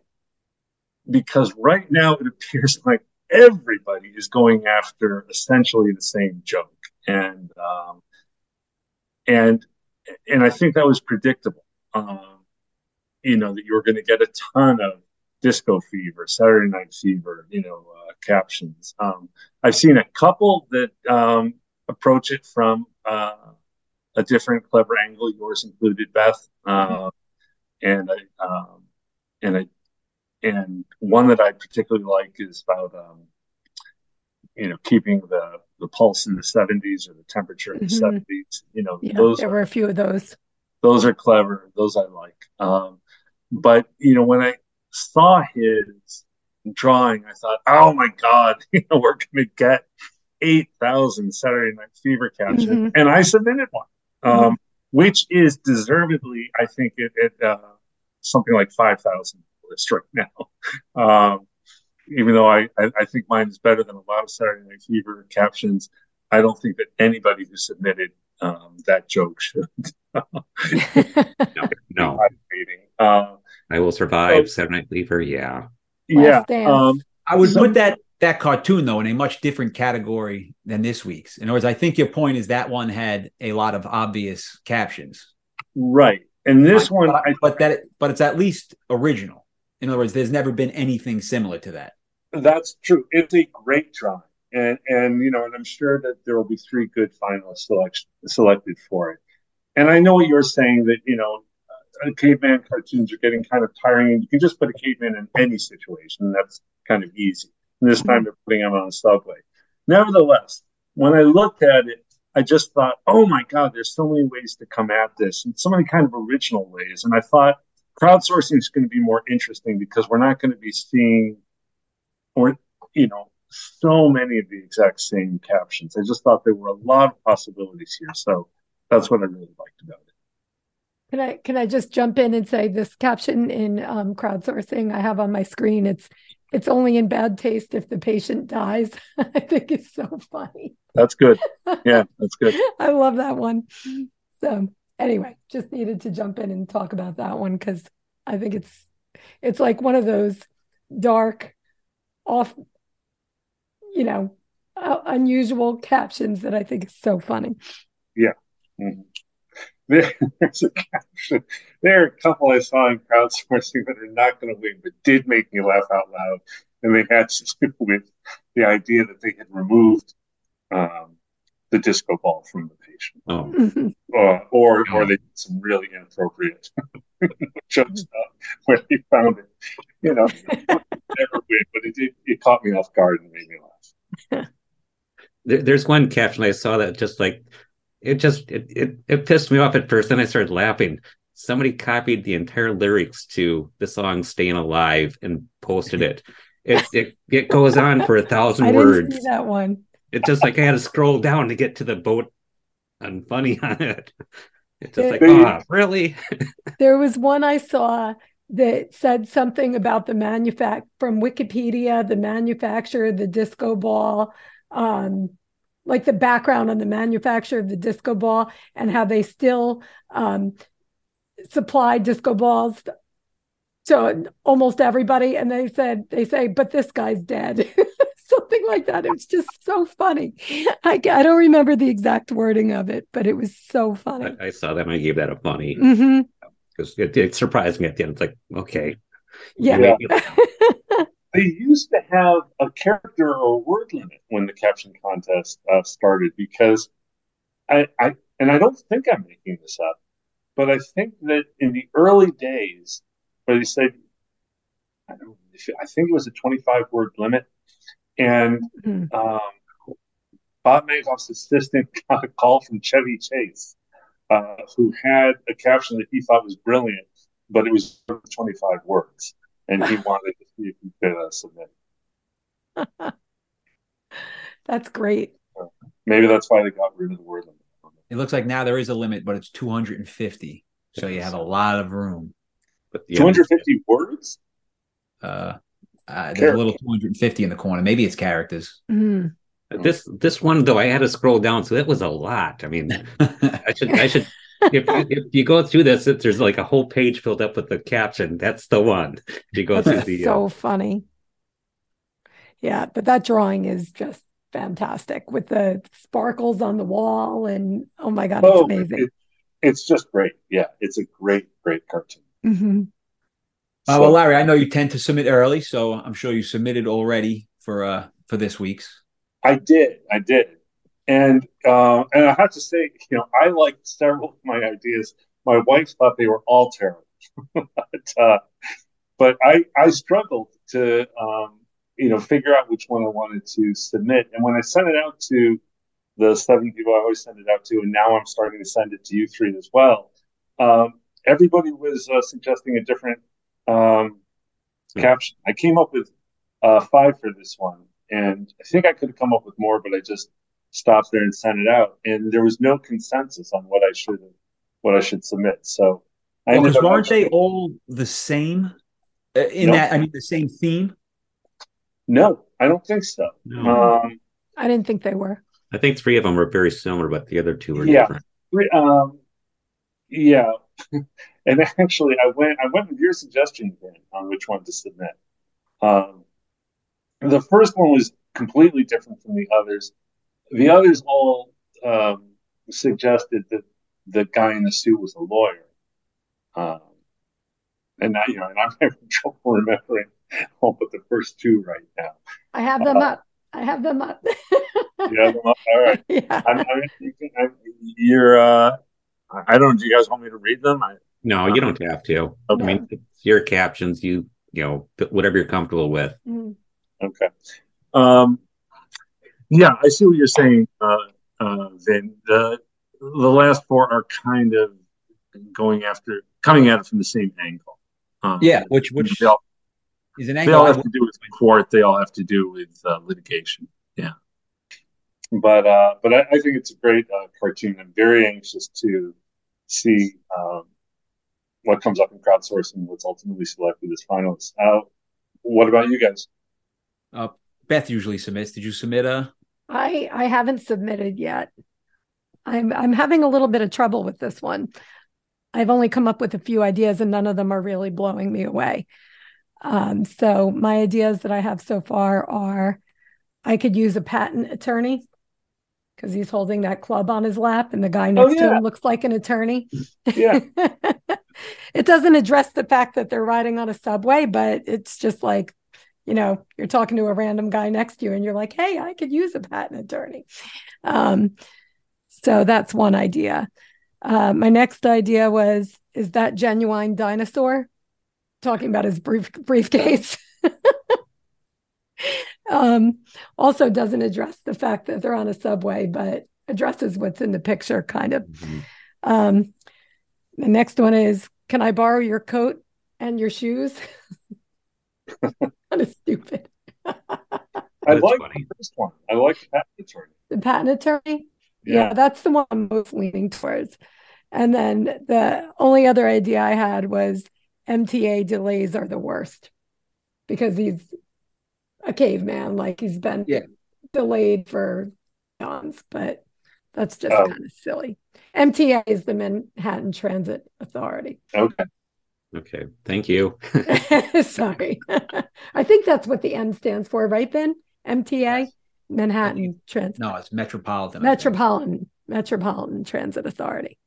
because right now it appears like everybody is going after essentially the same joke and um, and and I think that was predictable. Um, you know that you were going to get a ton of disco fever, Saturday Night Fever, you know, uh, captions. Um, I've seen a couple that um, approach it from uh, a different, clever angle. Yours included, Beth, uh, and I, um, and I, and one that I particularly like is about um, you know keeping the the pulse in the 70s or the temperature in mm-hmm. the 70s. You know, yeah, those there are, were a few of those. Those are clever. Those I like. Um, but you know, when I saw his drawing, I thought, oh my God, you know, we're going to get 8,000 Saturday Night Fever captions. Mm-hmm. And I submitted one, um, mm-hmm. which is deservedly, I think, it, it uh, something like 5,000 list right now. Um, even though I, I, I, think mine is better than a lot of Saturday Night Fever captions, I don't think that anybody who submitted um, that joke should. no, no. Uh, I will survive so, Saturday Night Fever. Yeah, yeah. Um, I would so, put that that cartoon though in a much different category than this week's. In other words, I think your point is that one had a lot of obvious captions. Right. And this but, one but, I, but that but it's at least original. In other words, there's never been anything similar to that. That's true. It's a great drawing. And and you know, and I'm sure that there will be three good finalists select, selected for it. And I know you're saying that, you know, uh, caveman cartoons are getting kind of tiring you can just put a caveman in any situation that's kind of easy. And this time they're putting him on a subway. Nevertheless, when I looked at it, I just thought, oh my God, there's so many ways to come at this and so many kind of original ways. And I thought crowdsourcing is going to be more interesting because we're not going to be seeing, or, you know, so many of the exact same captions. I just thought there were a lot of possibilities here. So that's what I really liked about it. Can I can I just jump in and say this caption in um, crowdsourcing I have on my screen? It's it's only in bad taste if the patient dies. I think it's so funny. That's good. Yeah, that's good. I love that one. So anyway, just needed to jump in and talk about that one because I think it's it's like one of those dark, off, you know, uh, unusual captions that I think is so funny. Yeah. Mm-hmm. there's a caption. There are a couple I saw in crowdsourcing that are not going to win, but did make me laugh out loud. And they had to do with the idea that they had removed um, the disco ball from the patient. Oh. Uh, or, or they did some really inappropriate jokes where they found it. You know, never win, but it, did, it caught me off guard and made me laugh. there's one caption I saw that just like it just it, it it pissed me off at first. Then I started laughing. Somebody copied the entire lyrics to the song "Staying Alive" and posted it. It it, it goes on for a thousand I words. Didn't see that one. It's just like I had to scroll down to get to the boat and funny on it. It's just like, oh, really? there was one I saw that said something about the manufact from Wikipedia, the manufacturer of the disco ball. Um, like the background on the manufacture of the disco ball and how they still um, supply disco balls to almost everybody. And they said, they say, but this guy's dead. Something like that. It was just so funny. I, I don't remember the exact wording of it, but it was so funny. I, I saw that and I gave that a funny because it, it, surprised me at the end. It's like, okay. Yeah. they used to have a character or word limit when the caption contest uh, started because I, I and I don't think I'm making this up, but I think that in the early days, where they said, I don't, I think it was a 25 word limit, and mm-hmm. um, Bob Mankoff's assistant got a call from Chevy Chase, uh, who had a caption that he thought was brilliant, but it was 25 words and he wanted to see if he could uh, submit. that's great. Maybe that's why they got rid of the word limit. It looks like now there is a limit, but it's 250. So you have a lot of room. But 250 words? Uh, uh, there's a little 250 in the corner. Maybe it's characters. Mm. This this one though, I had to scroll down, so it was a lot. I mean, I should I should if, if you go through this, if there's like a whole page filled up with the caption. That's the one. If you go That's through the so uh, funny. Yeah, but that drawing is just fantastic with the sparkles on the wall, and oh my god, oh, it's amazing. It, it's just great. Yeah, it's a great, great cartoon. Mm-hmm. Uh, well, Larry, I know you tend to submit early, so I'm sure you submitted already for uh for this week's. I did. I did. And uh, and I have to say, you know, I liked several of my ideas. My wife thought they were all terrible, but uh, but I I struggled to um, you know figure out which one I wanted to submit. And when I sent it out to the seven people I always send it out to, and now I'm starting to send it to you three as well. Um, everybody was uh, suggesting a different um, yeah. caption. I came up with uh, five for this one, and I think I could have come up with more, but I just stopped there and sent it out, and there was no consensus on what I should what I should submit. So, I well, weren't they all the same? Uh, in that, I mean, the same theme. No, I don't think so. No. Um, I didn't think they were. I think three of them were very similar, but the other two were yeah. different. Um, yeah, and actually, I went I went with your suggestion Ben, on which one to submit. Um, the first one was completely different from the others. The others all um, suggested that the guy in the suit was a lawyer, um, and I, you know, and I'm having trouble remembering all but the first two right now. I have them uh, up. I have them up. you have them up. All right. Yeah. I'm, I'm, you're. Uh, I don't. Do you guys want me to read them? I, no, you don't have to. Okay. I mean, your captions. You you know whatever you're comfortable with. Mm. Okay. Um, yeah, I see what you're saying, uh, uh, Ben. The the last four are kind of going after coming at it from the same angle. Um, yeah, which which they all, is an angle. They all have to do with court. They all have to do with uh, litigation. Yeah. But uh, but I, I think it's a great uh, cartoon. I'm very anxious to see um, what comes up in crowdsourcing, what's ultimately selected as finalists. Uh, what about you guys? Uh, Beth usually submits. Did you submit a? I I haven't submitted yet. I'm I'm having a little bit of trouble with this one. I've only come up with a few ideas, and none of them are really blowing me away. Um, so my ideas that I have so far are, I could use a patent attorney because he's holding that club on his lap, and the guy next oh, yeah. to him looks like an attorney. Yeah. it doesn't address the fact that they're riding on a subway, but it's just like, you know, you're talking to a random guy next to you and you're like, hey, I could use a patent attorney. Um, so that's one idea. Uh, my next idea was, is that genuine dinosaur? Talking about his brief briefcase. um, also doesn't address the fact that they're on a subway, but addresses what's in the picture, kind of. Mm-hmm. Um, the next one is Can I borrow your coat and your shoes? kind of stupid. I like funny. the first one. I like the patent attorney. The patent attorney? Yeah. yeah, that's the one I'm most leaning towards. And then the only other idea I had was MTA delays are the worst because he's a caveman, like he's been yeah. delayed for eons, but that's just oh. kind of silly. MTA is the Manhattan Transit Authority. Okay. Okay. Thank you. Sorry. I think that's what the M stands for, right, Ben? MTA, yes. Manhattan Transit. No, it's Metropolitan. Metropolitan Metropolitan Transit Authority.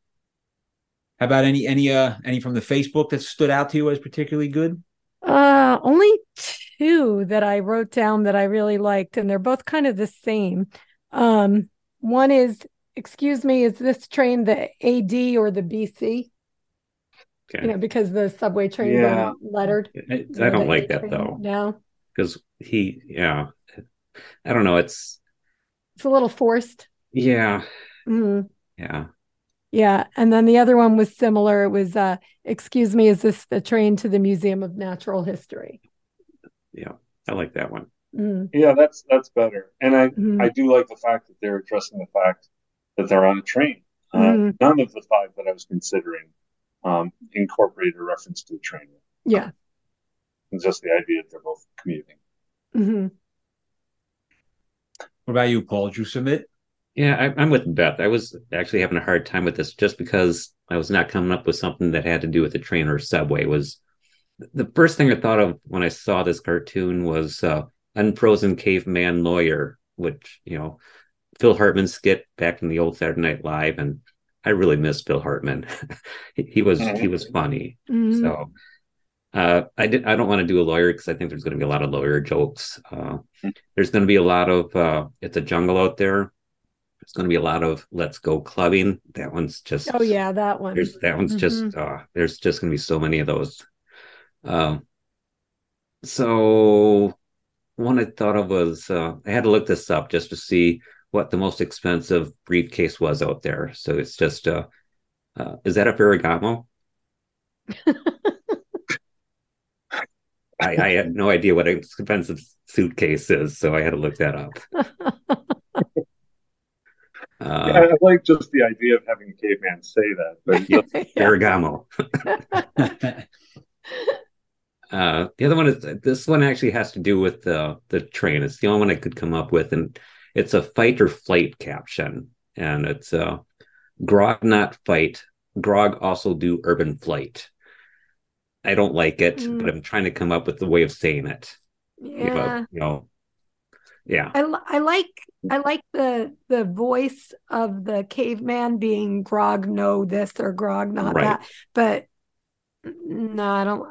How about any any uh any from the Facebook that stood out to you as particularly good? Uh only two that I wrote down that I really liked, and they're both kind of the same. Um, one is excuse me, is this train the AD or the BC? Okay. You know, because the subway train yeah. lettered. I, I don't like that though. No. Because he, yeah, I don't know. It's it's a little forced. Yeah. Mm-hmm. Yeah. Yeah. And then the other one was similar. It was, uh, excuse me, is this the train to the Museum of Natural History? Yeah. I like that one. Mm-hmm. Yeah, that's that's better. And I mm-hmm. I do like the fact that they're addressing the fact that they're on a train. Uh, mm-hmm. None of the five that I was considering um, incorporated a reference to the train. Yeah. It's just the idea that they're both commuting. Mm-hmm. What about you, Paul? Did you submit? Yeah, I, am with Beth. I was actually having a hard time with this just because I was not coming up with something that had to do with the train or subway. Was the first thing I thought of when I saw this cartoon was uh, unfrozen caveman lawyer, which you know Phil Hartman skit back in the old Saturday Night Live, and I really miss Phil Hartman. he, he, was he was funny. Mm-hmm. So uh, I did. I don't want to do a lawyer because I think there's going to be a lot of lawyer jokes. Uh, there's going to be a lot of uh, it's a jungle out there. There's going to be a lot of let's go clubbing. That one's just oh yeah, that one. There's that one's mm-hmm. just uh, there's just going to be so many of those. Um, so one I thought of was uh, I had to look this up just to see what the most expensive briefcase was out there. So it's just, uh, uh is that a Ferragamo? I, I had no idea what an expensive suitcase is, so I had to look that up. Uh, yeah, I like just the idea of having a caveman say that, but Ferragamo. Uh, the other one is this one actually has to do with the the train. It's the only one I could come up with, and it's a fight or flight caption, and it's uh, grog not fight. Grog also do urban flight. I don't like it, mm. but I'm trying to come up with the way of saying it. Yeah, you know, yeah. I, I like I like the the voice of the caveman being grog no this or grog not right. that, but no, I don't.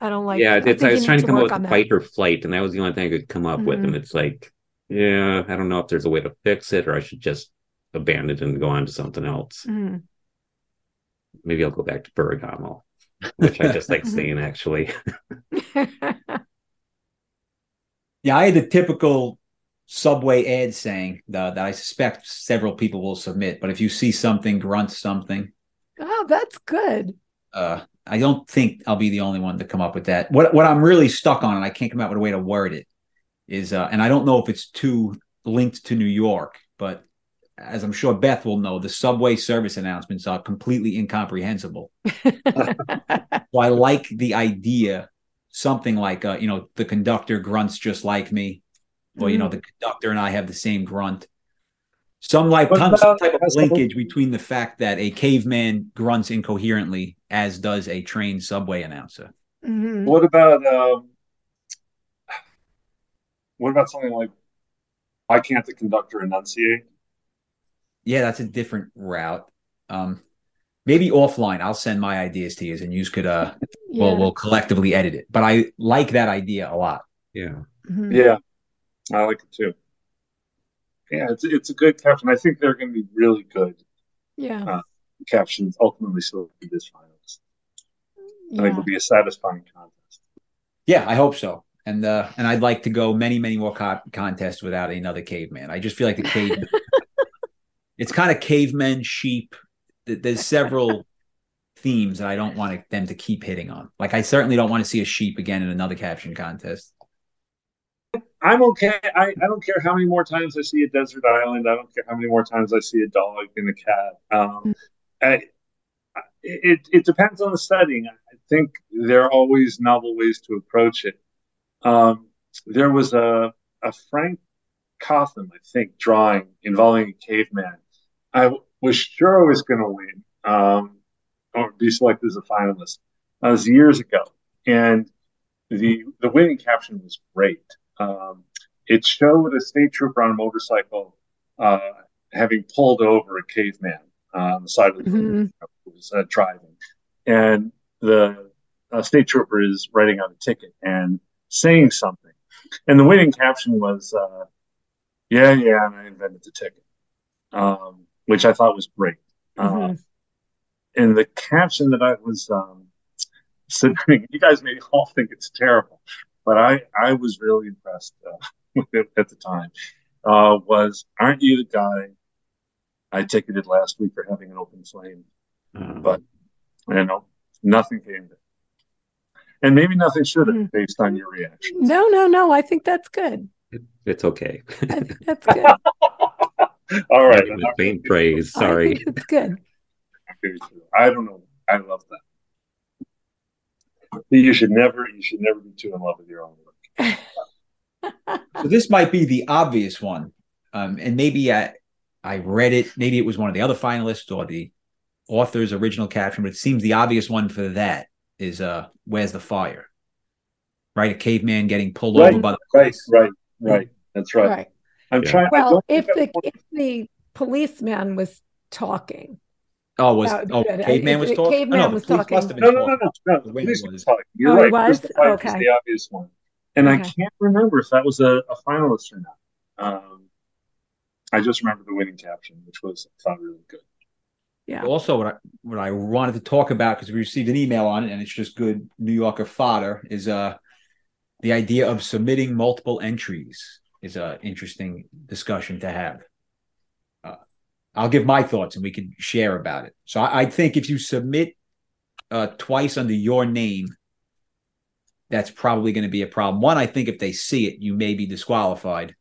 I don't like. Yeah, it's. I, I was trying to come up with fight or flight, and that was the only thing I could come up mm-hmm. with. And mm-hmm. it's like, yeah, I don't know if there's a way to fix it, or I should just abandon it and go on to something else. Mm-hmm. Maybe I'll go back to Ferragamo, which I just like saying actually. yeah, I had the typical subway ad saying that I suspect several people will submit. But if you see something, grunt something. Oh, that's good. Uh, I don't think I'll be the only one to come up with that. What what I'm really stuck on, and I can't come up with a way to word it, is uh, and I don't know if it's too linked to New York, but as I'm sure Beth will know, the subway service announcements are completely incomprehensible. so I like the idea, something like uh, you know, the conductor grunts just like me, or mm-hmm. you know, mm-hmm. the conductor and I have the same grunt some like some type of linkage between the fact that a caveman grunts incoherently as does a trained subway announcer. Mm-hmm. What about um, what about something like why can't the conductor enunciate? Yeah, that's a different route. Um, maybe offline, I'll send my ideas to you, and you could uh, yeah. we'll we'll collectively edit it. But I like that idea a lot. Yeah, mm-hmm. yeah, I like it too yeah, it's it's a good caption. I think they're going to be really good. Yeah. Uh, captions ultimately still be this finals. Yeah. I think it'll be a satisfying contest. Yeah, I hope so. And uh, and I'd like to go many many more co- contests without another caveman. I just feel like the cave. it's kind of cavemen, sheep. There's several themes that I don't want them to keep hitting on. Like I certainly don't want to see a sheep again in another caption contest. I'm okay. I, I don't care how many more times I see a desert island. I don't care how many more times I see a dog and a cat. Um, hmm. I, it, it depends on the setting. I think there are always novel ways to approach it. Um, there was a, a Frank Cotham, I think, drawing involving a caveman. I was sure I was going to win um, or be selected as a finalist. That was years ago. And the the winning caption was great. Um, it showed a state trooper on a motorcycle uh, having pulled over a caveman uh, on the side of the road mm-hmm. who was uh, driving. And the uh, state trooper is writing out a ticket and saying something. And the winning caption was, uh, Yeah, yeah, and I invented the ticket, um, which I thought was great. Uh, mm-hmm. and the caption that I was um, considering, you guys may all think it's terrible, but I, I was really impressed uh, with it at the time. Uh, was aren't you the guy I ticketed last week for having an open flame? Uh, but you know, nothing came to and maybe nothing should have hmm. based on your reaction. No, no, no. I think that's good. It, it's okay. that's good. All right. Faint praise. Sorry. It's good. I don't know. I love that. You should never you should never be too in love with your own work. so this might be the obvious one, um, and maybe I I read it. Maybe it was one of the other finalists or the author's original caption, but it seems the obvious one for that is uh, "Where's the fire?" Right, a caveman getting pulled right, over by the right, right, right. That's right. right. I'm yeah. trying. Well, if the if the policeman was talking, Oh, was oh caveman was talking? Caveman oh, no, was talking. No, no, no, no, no. The police was talking. You're oh, right. Was? okay. was the obvious one, and okay. I can't remember if that was a, a finalist or not. Um, I just remember the winning caption, which was I thought really good. Yeah. Also, what I what I wanted to talk about because we received an email on it, and it's just good New Yorker fodder is uh the idea of submitting multiple entries is a interesting discussion to have. I'll give my thoughts and we can share about it. So I, I think if you submit uh, twice under your name, that's probably going to be a problem. One, I think if they see it, you may be disqualified.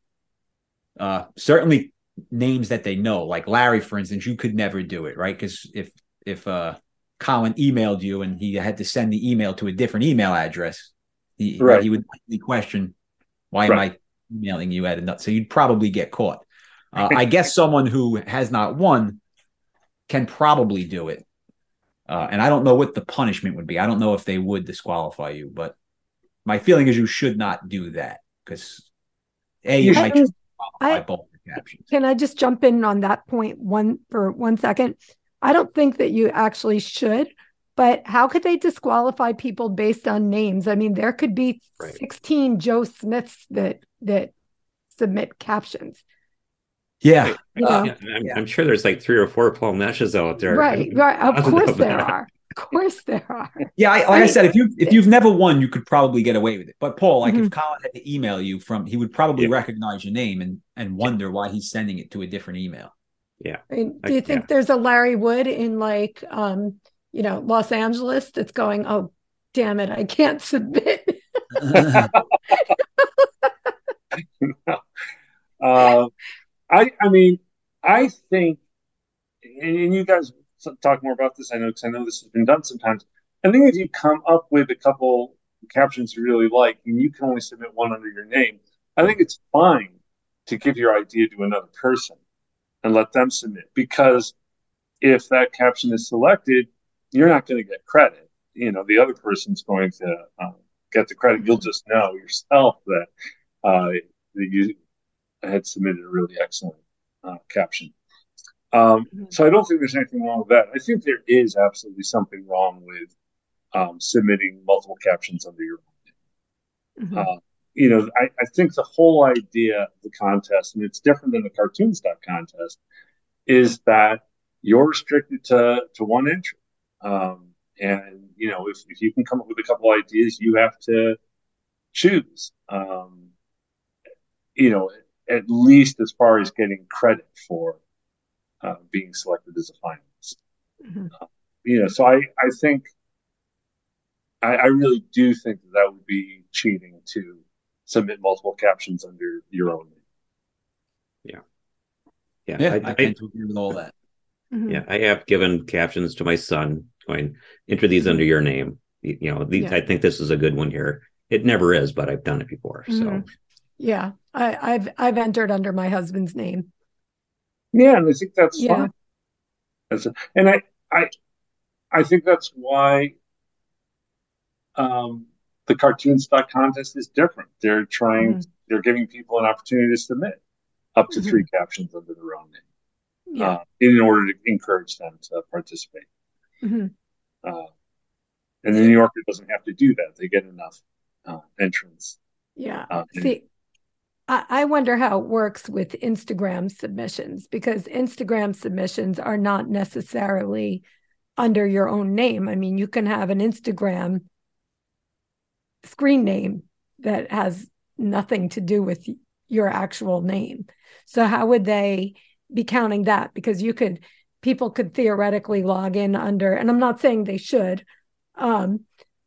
Uh, certainly names that they know, like Larry, for instance, you could never do it, right? Because if if uh, Colin emailed you and he had to send the email to a different email address, He, right. he would question, why right. am I emailing you at a nut? So you'd probably get caught. Uh, I guess someone who has not won can probably do it. Uh, and I don't know what the punishment would be. I don't know if they would disqualify you, but my feeling is you should not do that because a you might I, both captions. Can I just jump in on that point one for one second? I don't think that you actually should, but how could they disqualify people based on names? I mean, there could be right. 16 Joe Smiths that that submit captions. Yeah. Uh, I'm, yeah. I'm, sure there's like three or four Paul Neshes out there. Right. Right. Of course there are. Of course there are. Yeah, I, like I, mean, I, said, if you if you've never won, you could probably get away with it. But Paul, like mm-hmm. if Colin had to email you from, he would probably yeah. recognize your name and and wonder why he's sending it to a different email. Yeah. I mean, do you think yeah. there's a Larry Wood in like um, you know, Los Angeles that's going, oh damn it, I can't submit. uh, I I mean, I think, and you guys talk more about this. I know because I know this has been done sometimes. I think if you come up with a couple captions you really like, and you can only submit one under your name, I think it's fine to give your idea to another person and let them submit because if that caption is selected, you're not going to get credit. You know, the other person's going to uh, get the credit. You'll just know yourself that uh, that you had submitted a really excellent uh, caption. Um, mm-hmm. So I don't think there's anything wrong with that. I think there is absolutely something wrong with um, submitting multiple captions under your own mm-hmm. uh, you know, I, I, think the whole idea of the contest, and it's different than the cartoon stock contest, is that you're restricted to, to one entry. Um, and, you know, if, if you can come up with a couple ideas, you have to choose. Um, you know, at least as far as getting credit for uh, being selected as a finalist. Mm-hmm. Uh, you know, so I, I think, I, I, really do think that that would be cheating to submit multiple captions under your own name. Yeah. Yeah. yeah I, I, I agree with all that. Mm-hmm. Yeah. I have given captions to my son going, enter these under your name. You, you know, these, yeah. I think this is a good one here. It never is, but I've done it before. So, mm-hmm. yeah, I, have I've entered under my husband's name. Yeah, and I think that's yeah. fine. That's a, and I I I think that's why um, the cartoon stock contest is different. They're trying, mm-hmm. they're giving people an opportunity to submit up to mm-hmm. three captions under their own name, yeah. uh, in order to encourage them to participate. Mm-hmm. Uh, and the New Yorker doesn't have to do that; they get enough uh, entrance. Yeah. Uh, See, I wonder how it works with Instagram submissions because Instagram submissions are not necessarily under your own name. I mean, you can have an Instagram screen name that has nothing to do with your actual name. So, how would they be counting that? Because you could, people could theoretically log in under, and I'm not saying they should, um,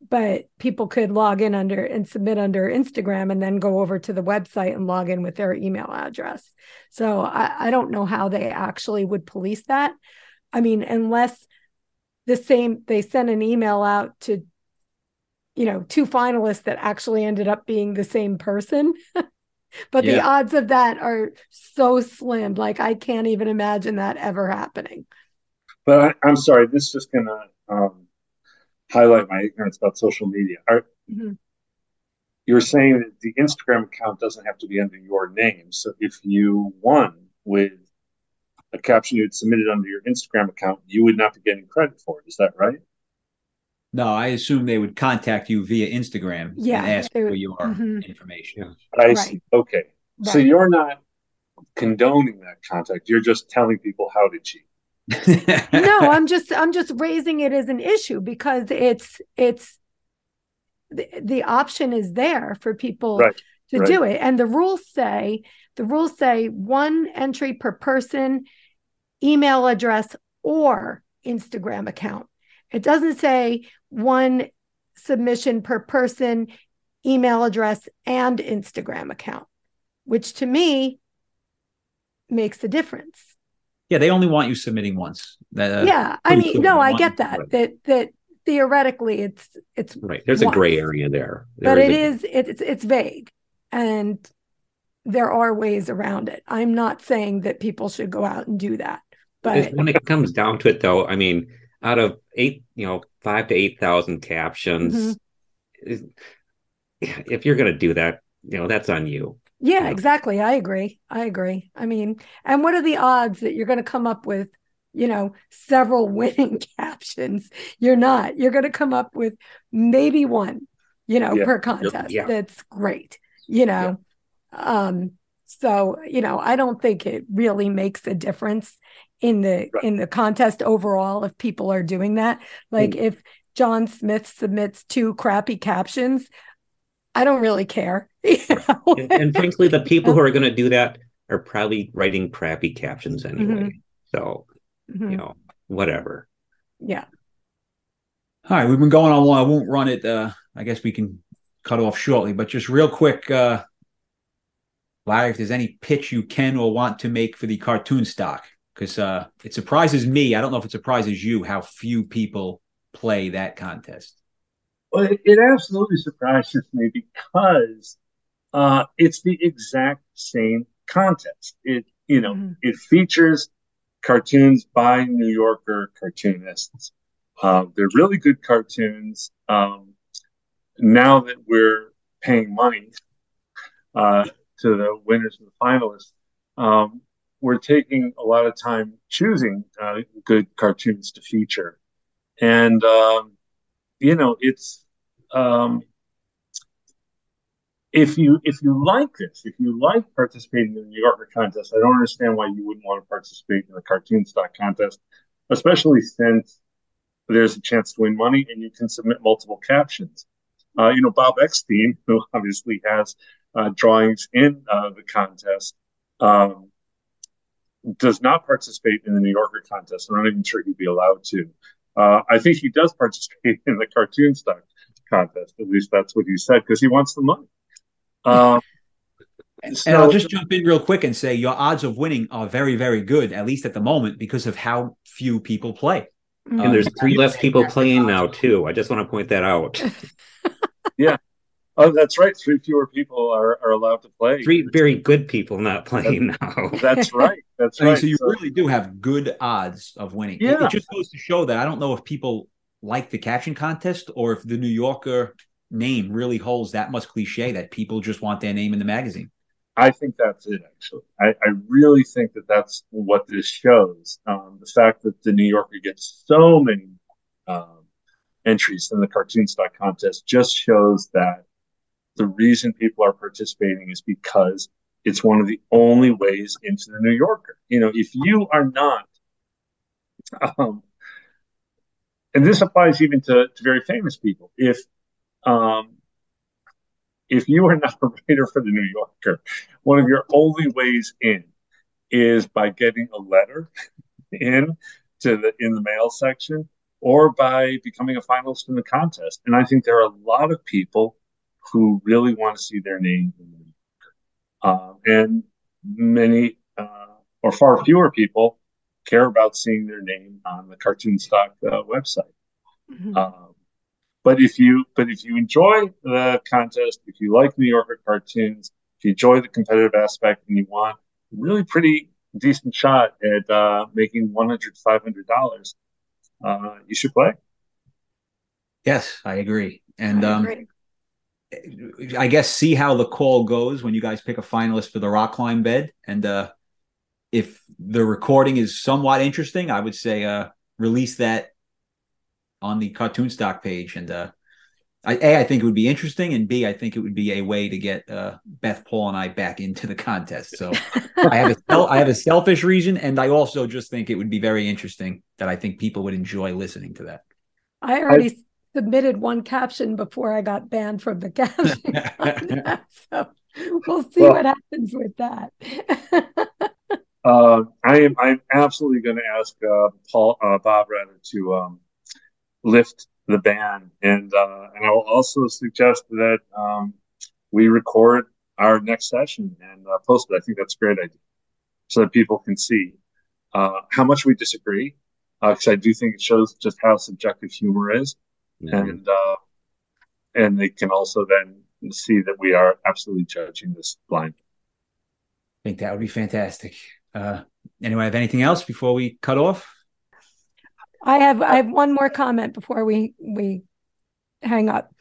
but people could log in under and submit under Instagram and then go over to the website and log in with their email address. So I, I don't know how they actually would police that. I mean, unless the same they sent an email out to you know two finalists that actually ended up being the same person but yeah. the odds of that are so slim like i can't even imagine that ever happening but I, am sorry this is just gonna um, highlight my ignorance about social media. Are, mm-hmm. You're saying that the Instagram account doesn't have to be under your name. So if you won with a caption you had submitted under your Instagram account, you would not be getting credit for it. Is that right? No, I assume they would contact you via Instagram yeah, and ask for your mm-hmm. information. I right. see. Okay. Right. So you're not condoning that contact. You're just telling people how to cheat no, I'm just I'm just raising it as an issue because it's it's the, the option is there for people right. to right. do it. And the rules say the rules say one entry per person, email address, or Instagram account. It doesn't say one submission per person, email address, and Instagram account, which to me makes a difference yeah, they only want you submitting once. Uh, yeah, I mean, no, I get that. That that theoretically it's it's right there's a gray area there, there but it is a... it's it's vague and there are ways around it i'm not saying that people should go out and do that but when it comes down to it though i mean out of eight you know five to eight thousand captions mm-hmm. if you're going to do that you know that's on you yeah you know? exactly i agree i agree i mean and what are the odds that you're going to come up with you know, several winning captions. You're not. You're going to come up with maybe one, you know, yeah. per contest. Yeah. That's great, you know. Yeah. Um, so, you know, I don't think it really makes a difference in the right. in the contest overall if people are doing that. Like mm. if John Smith submits two crappy captions, I don't really care. You know? and, and, frankly, the people who are going to do that are probably writing crappy captions anyway. Mm-hmm. So mm-hmm. you know, whatever. Yeah. All right, we've been going on long. I won't run it. Uh, I guess we can cut off shortly, but just real quick, uh, Larry, if there's any pitch you can or want to make for the cartoon stock, because uh, it surprises me. I don't know if it surprises you how few people play that contest. Well, it, it absolutely surprises me because uh, it's the exact same contest. It you know mm-hmm. it features cartoons by New Yorker cartoonists. Uh, they're really good cartoons. Um, now that we're paying money uh, to the winners and the finalists, um, we're taking a lot of time choosing uh, good cartoons to feature. And, um, you know, it's, um, if you if you like this, if you like participating in the New Yorker contest, I don't understand why you wouldn't want to participate in the cartoon stock contest, especially since there's a chance to win money and you can submit multiple captions. Uh, you know, Bob Eckstein, who obviously has uh, drawings in uh, the contest, um, does not participate in the New Yorker contest. I'm not even sure he'd be allowed to. Uh, I think he does participate in the cartoon stock contest. At least that's what he said because he wants the money. Um, so, and I'll just jump in real quick and say your odds of winning are very, very good, at least at the moment, because of how few people play. And um, there's three less people playing now too. I just want to point that out. yeah. Oh, that's right. Three fewer people are, are allowed to play. Three very good people not playing that's, now. That's right. That's right. so you so, really do have good odds of winning. Yeah. It, it just goes to show that I don't know if people like the caption contest or if the New Yorker name really holds that much cliche that people just want their name in the magazine. I think that's it, actually. I, I really think that that's what this shows. Um, the fact that the New Yorker gets so many um, entries in the cartoon stock contest just shows that the reason people are participating is because it's one of the only ways into the New Yorker. You know, if you are not, um, and this applies even to, to very famous people, if um, if you are not a writer for the New Yorker, one of your only ways in is by getting a letter in to the in the mail section or by becoming a finalist in the contest. And I think there are a lot of people who really want to see their name in the New Yorker. Uh, and many uh, or far fewer people care about seeing their name on the cartoon stock uh, website. Mm-hmm. Um, but if you but if you enjoy the contest, if you like New Yorker cartoons, if you enjoy the competitive aspect, and you want a really pretty decent shot at uh, making 100 500 dollars, uh, you should play. Yes, I agree. And I, um, I guess see how the call goes when you guys pick a finalist for the rock climb bed, and uh, if the recording is somewhat interesting, I would say uh, release that on the cartoon stock page. And uh, I, a, I think it would be interesting, and B, I think it would be a way to get uh, Beth, Paul, and I back into the contest. So I have a I have a selfish reason, and I also just think it would be very interesting that I think people would enjoy listening to that. I already I, submitted one caption before I got banned from the caption so we'll see well, what happens with that. uh, I am I'm absolutely going to ask uh, Paul uh, Bob rather to um, lift the ban. And uh, and I will also suggest that um, we record our next session and uh, post it. I think that's a great idea, so that people can see uh, how much we disagree. Because I do think it shows just how subjective humor is. mm-hmm. and uh, and they can also then see that we are absolutely judging this blind. I think that would be fantastic. Uh, anyone have anything else before we cut off? I have I have one more comment before we we hang up.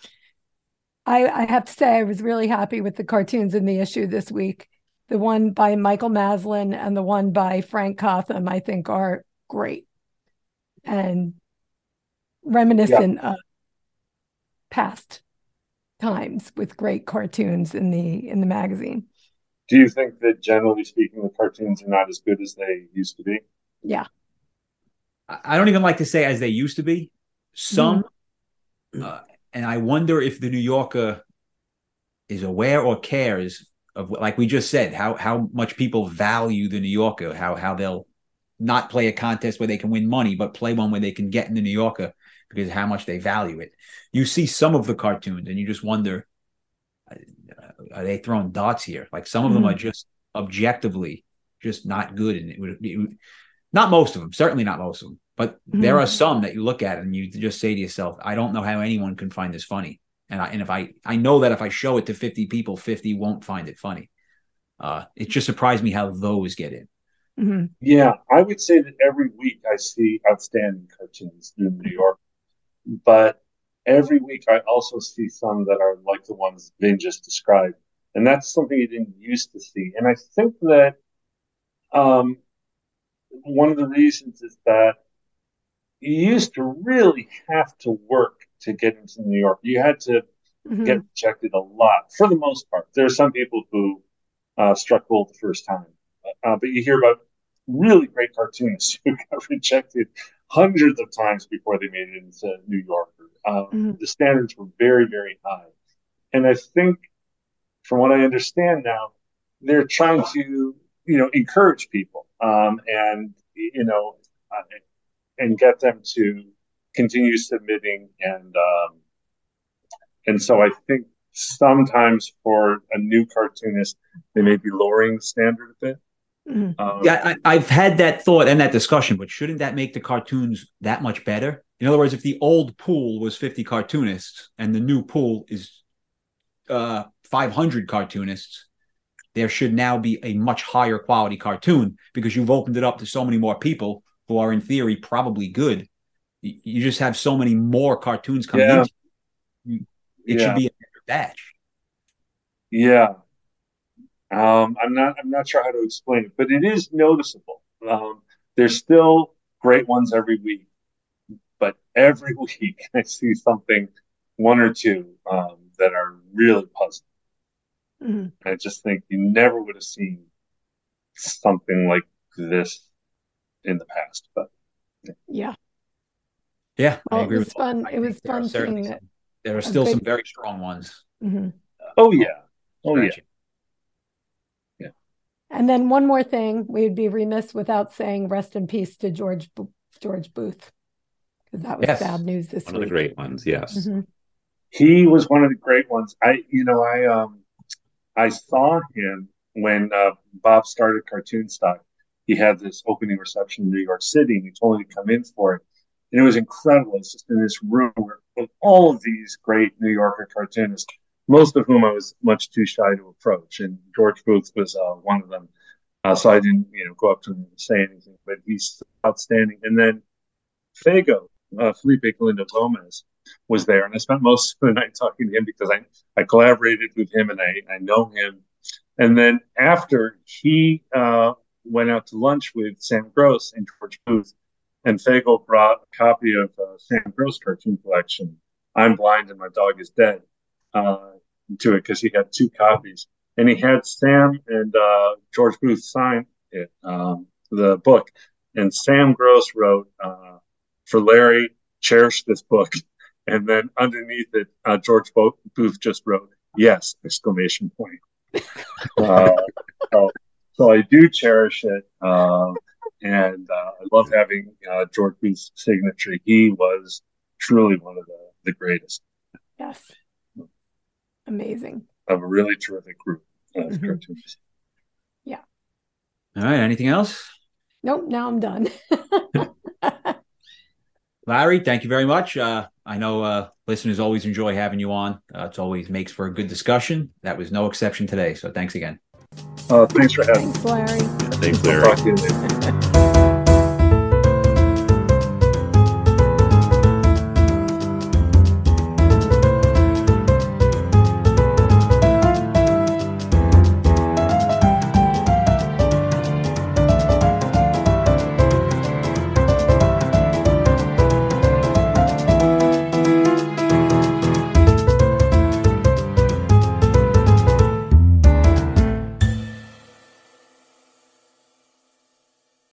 I, I have to say I was really happy with the cartoons in the issue this week. The one by Michael Maslin and the one by Frank Cotham, I think, are great and reminiscent yeah. of past times with great cartoons in the in the magazine. Do you think that generally speaking the cartoons are not as good as they used to be? Yeah. I don't even like to say as they used to be. Some mm. uh, and I wonder if the New Yorker is aware or cares of like we just said how how much people value the New Yorker, how how they'll not play a contest where they can win money, but play one where they can get in the New Yorker because how much they value it. You see some of the cartoons and you just wonder, are they throwing dots here? Like some of mm-hmm. them are just objectively just not good, and it would, it would, not most of them, certainly not most of them, but mm-hmm. there are some that you look at and you just say to yourself, I don't know how anyone can find this funny. And I, and if I I know that if I show it to 50 people, 50 won't find it funny. Uh, it just surprised me how those get in. Mm-hmm. Yeah, I would say that every week I see outstanding cartoons in New York, but every week I also see some that are like the ones Ben just described, and that's something you didn't used to see. And I think that um, one of the reasons is that you used to really have to work to get into New York. You had to mm-hmm. get rejected a lot for the most part. There are some people who uh, struck gold the first time, uh, but you hear about really great cartoonists who got rejected hundreds of times before they made it into New York. Um, mm-hmm. The standards were very, very high. And I think, from what I understand now, they're trying to, you know, encourage people um, and, you know, uh, and get them to continue submitting and um, and so I think sometimes for a new cartoonist they may be lowering the standard a bit. Mm-hmm. Um, yeah, I, have had that thought and that discussion, but shouldn't that make the cartoons that much better? In other words, if the old pool was 50 cartoonists and the new pool is uh, 500 cartoonists, there should now be a much higher quality cartoon because you've opened it up to so many more people who are in theory probably good. You just have so many more cartoons coming yeah. in. It yeah. should be a better batch. Yeah. Um, I'm not I'm not sure how to explain it, but it is noticeable. Um, there's still great ones every week, but every week I see something, one or two um, that are really puzzling. Mm-hmm. I just think you never would have seen something like this in the past. But yeah, yeah, well, I agree. It was fun. It was fun seeing that. There are still some very strong ones. Mm-hmm. Uh, oh yeah, oh yeah. Yeah. And then one more thing, we'd be remiss without saying rest in peace to George George Booth because that was yes. bad news this one week. of the great ones. Yes, mm-hmm. he was one of the great ones. I, you know, I um, I saw him when uh, Bob started Cartoon Stock he had this opening reception in New York City and he told me to come in for it. And it was incredible. It's just in this room with all of these great New Yorker cartoonists, most of whom I was much too shy to approach. And George Booth was uh, one of them. Uh, so I didn't, you know, go up to him and say anything, but he's outstanding. And then Feggo, uh, Felipe Galindo Gomez, was there. And I spent most of the night talking to him because I, I collaborated with him and I, I know him. And then after he uh, went out to lunch with Sam Gross and George Booth, and Feggo brought a copy of uh, Sam Gross cartoon collection, I'm Blind and My Dog is Dead, uh, to it because he had two copies. And he had Sam and uh, George Booth sign it, um, the book. And Sam Gross wrote, uh, for Larry, cherish this book. And then underneath it, uh, George Booth just wrote, yes, exclamation point. Uh, so so I do cherish it, uh, and uh, I love having uh, George Booth's signature. He was truly one of the, the greatest. Yes, amazing. Of a really terrific group of mm-hmm. cartoonists. Yeah. All right. Anything else? Nope. Now I'm done. Larry, thank you very much. Uh, I know uh, listeners always enjoy having you on. Uh, it always makes for a good discussion. That was no exception today. So thanks again. Uh, thanks for having me. Thanks, Larry. Thanks, Larry.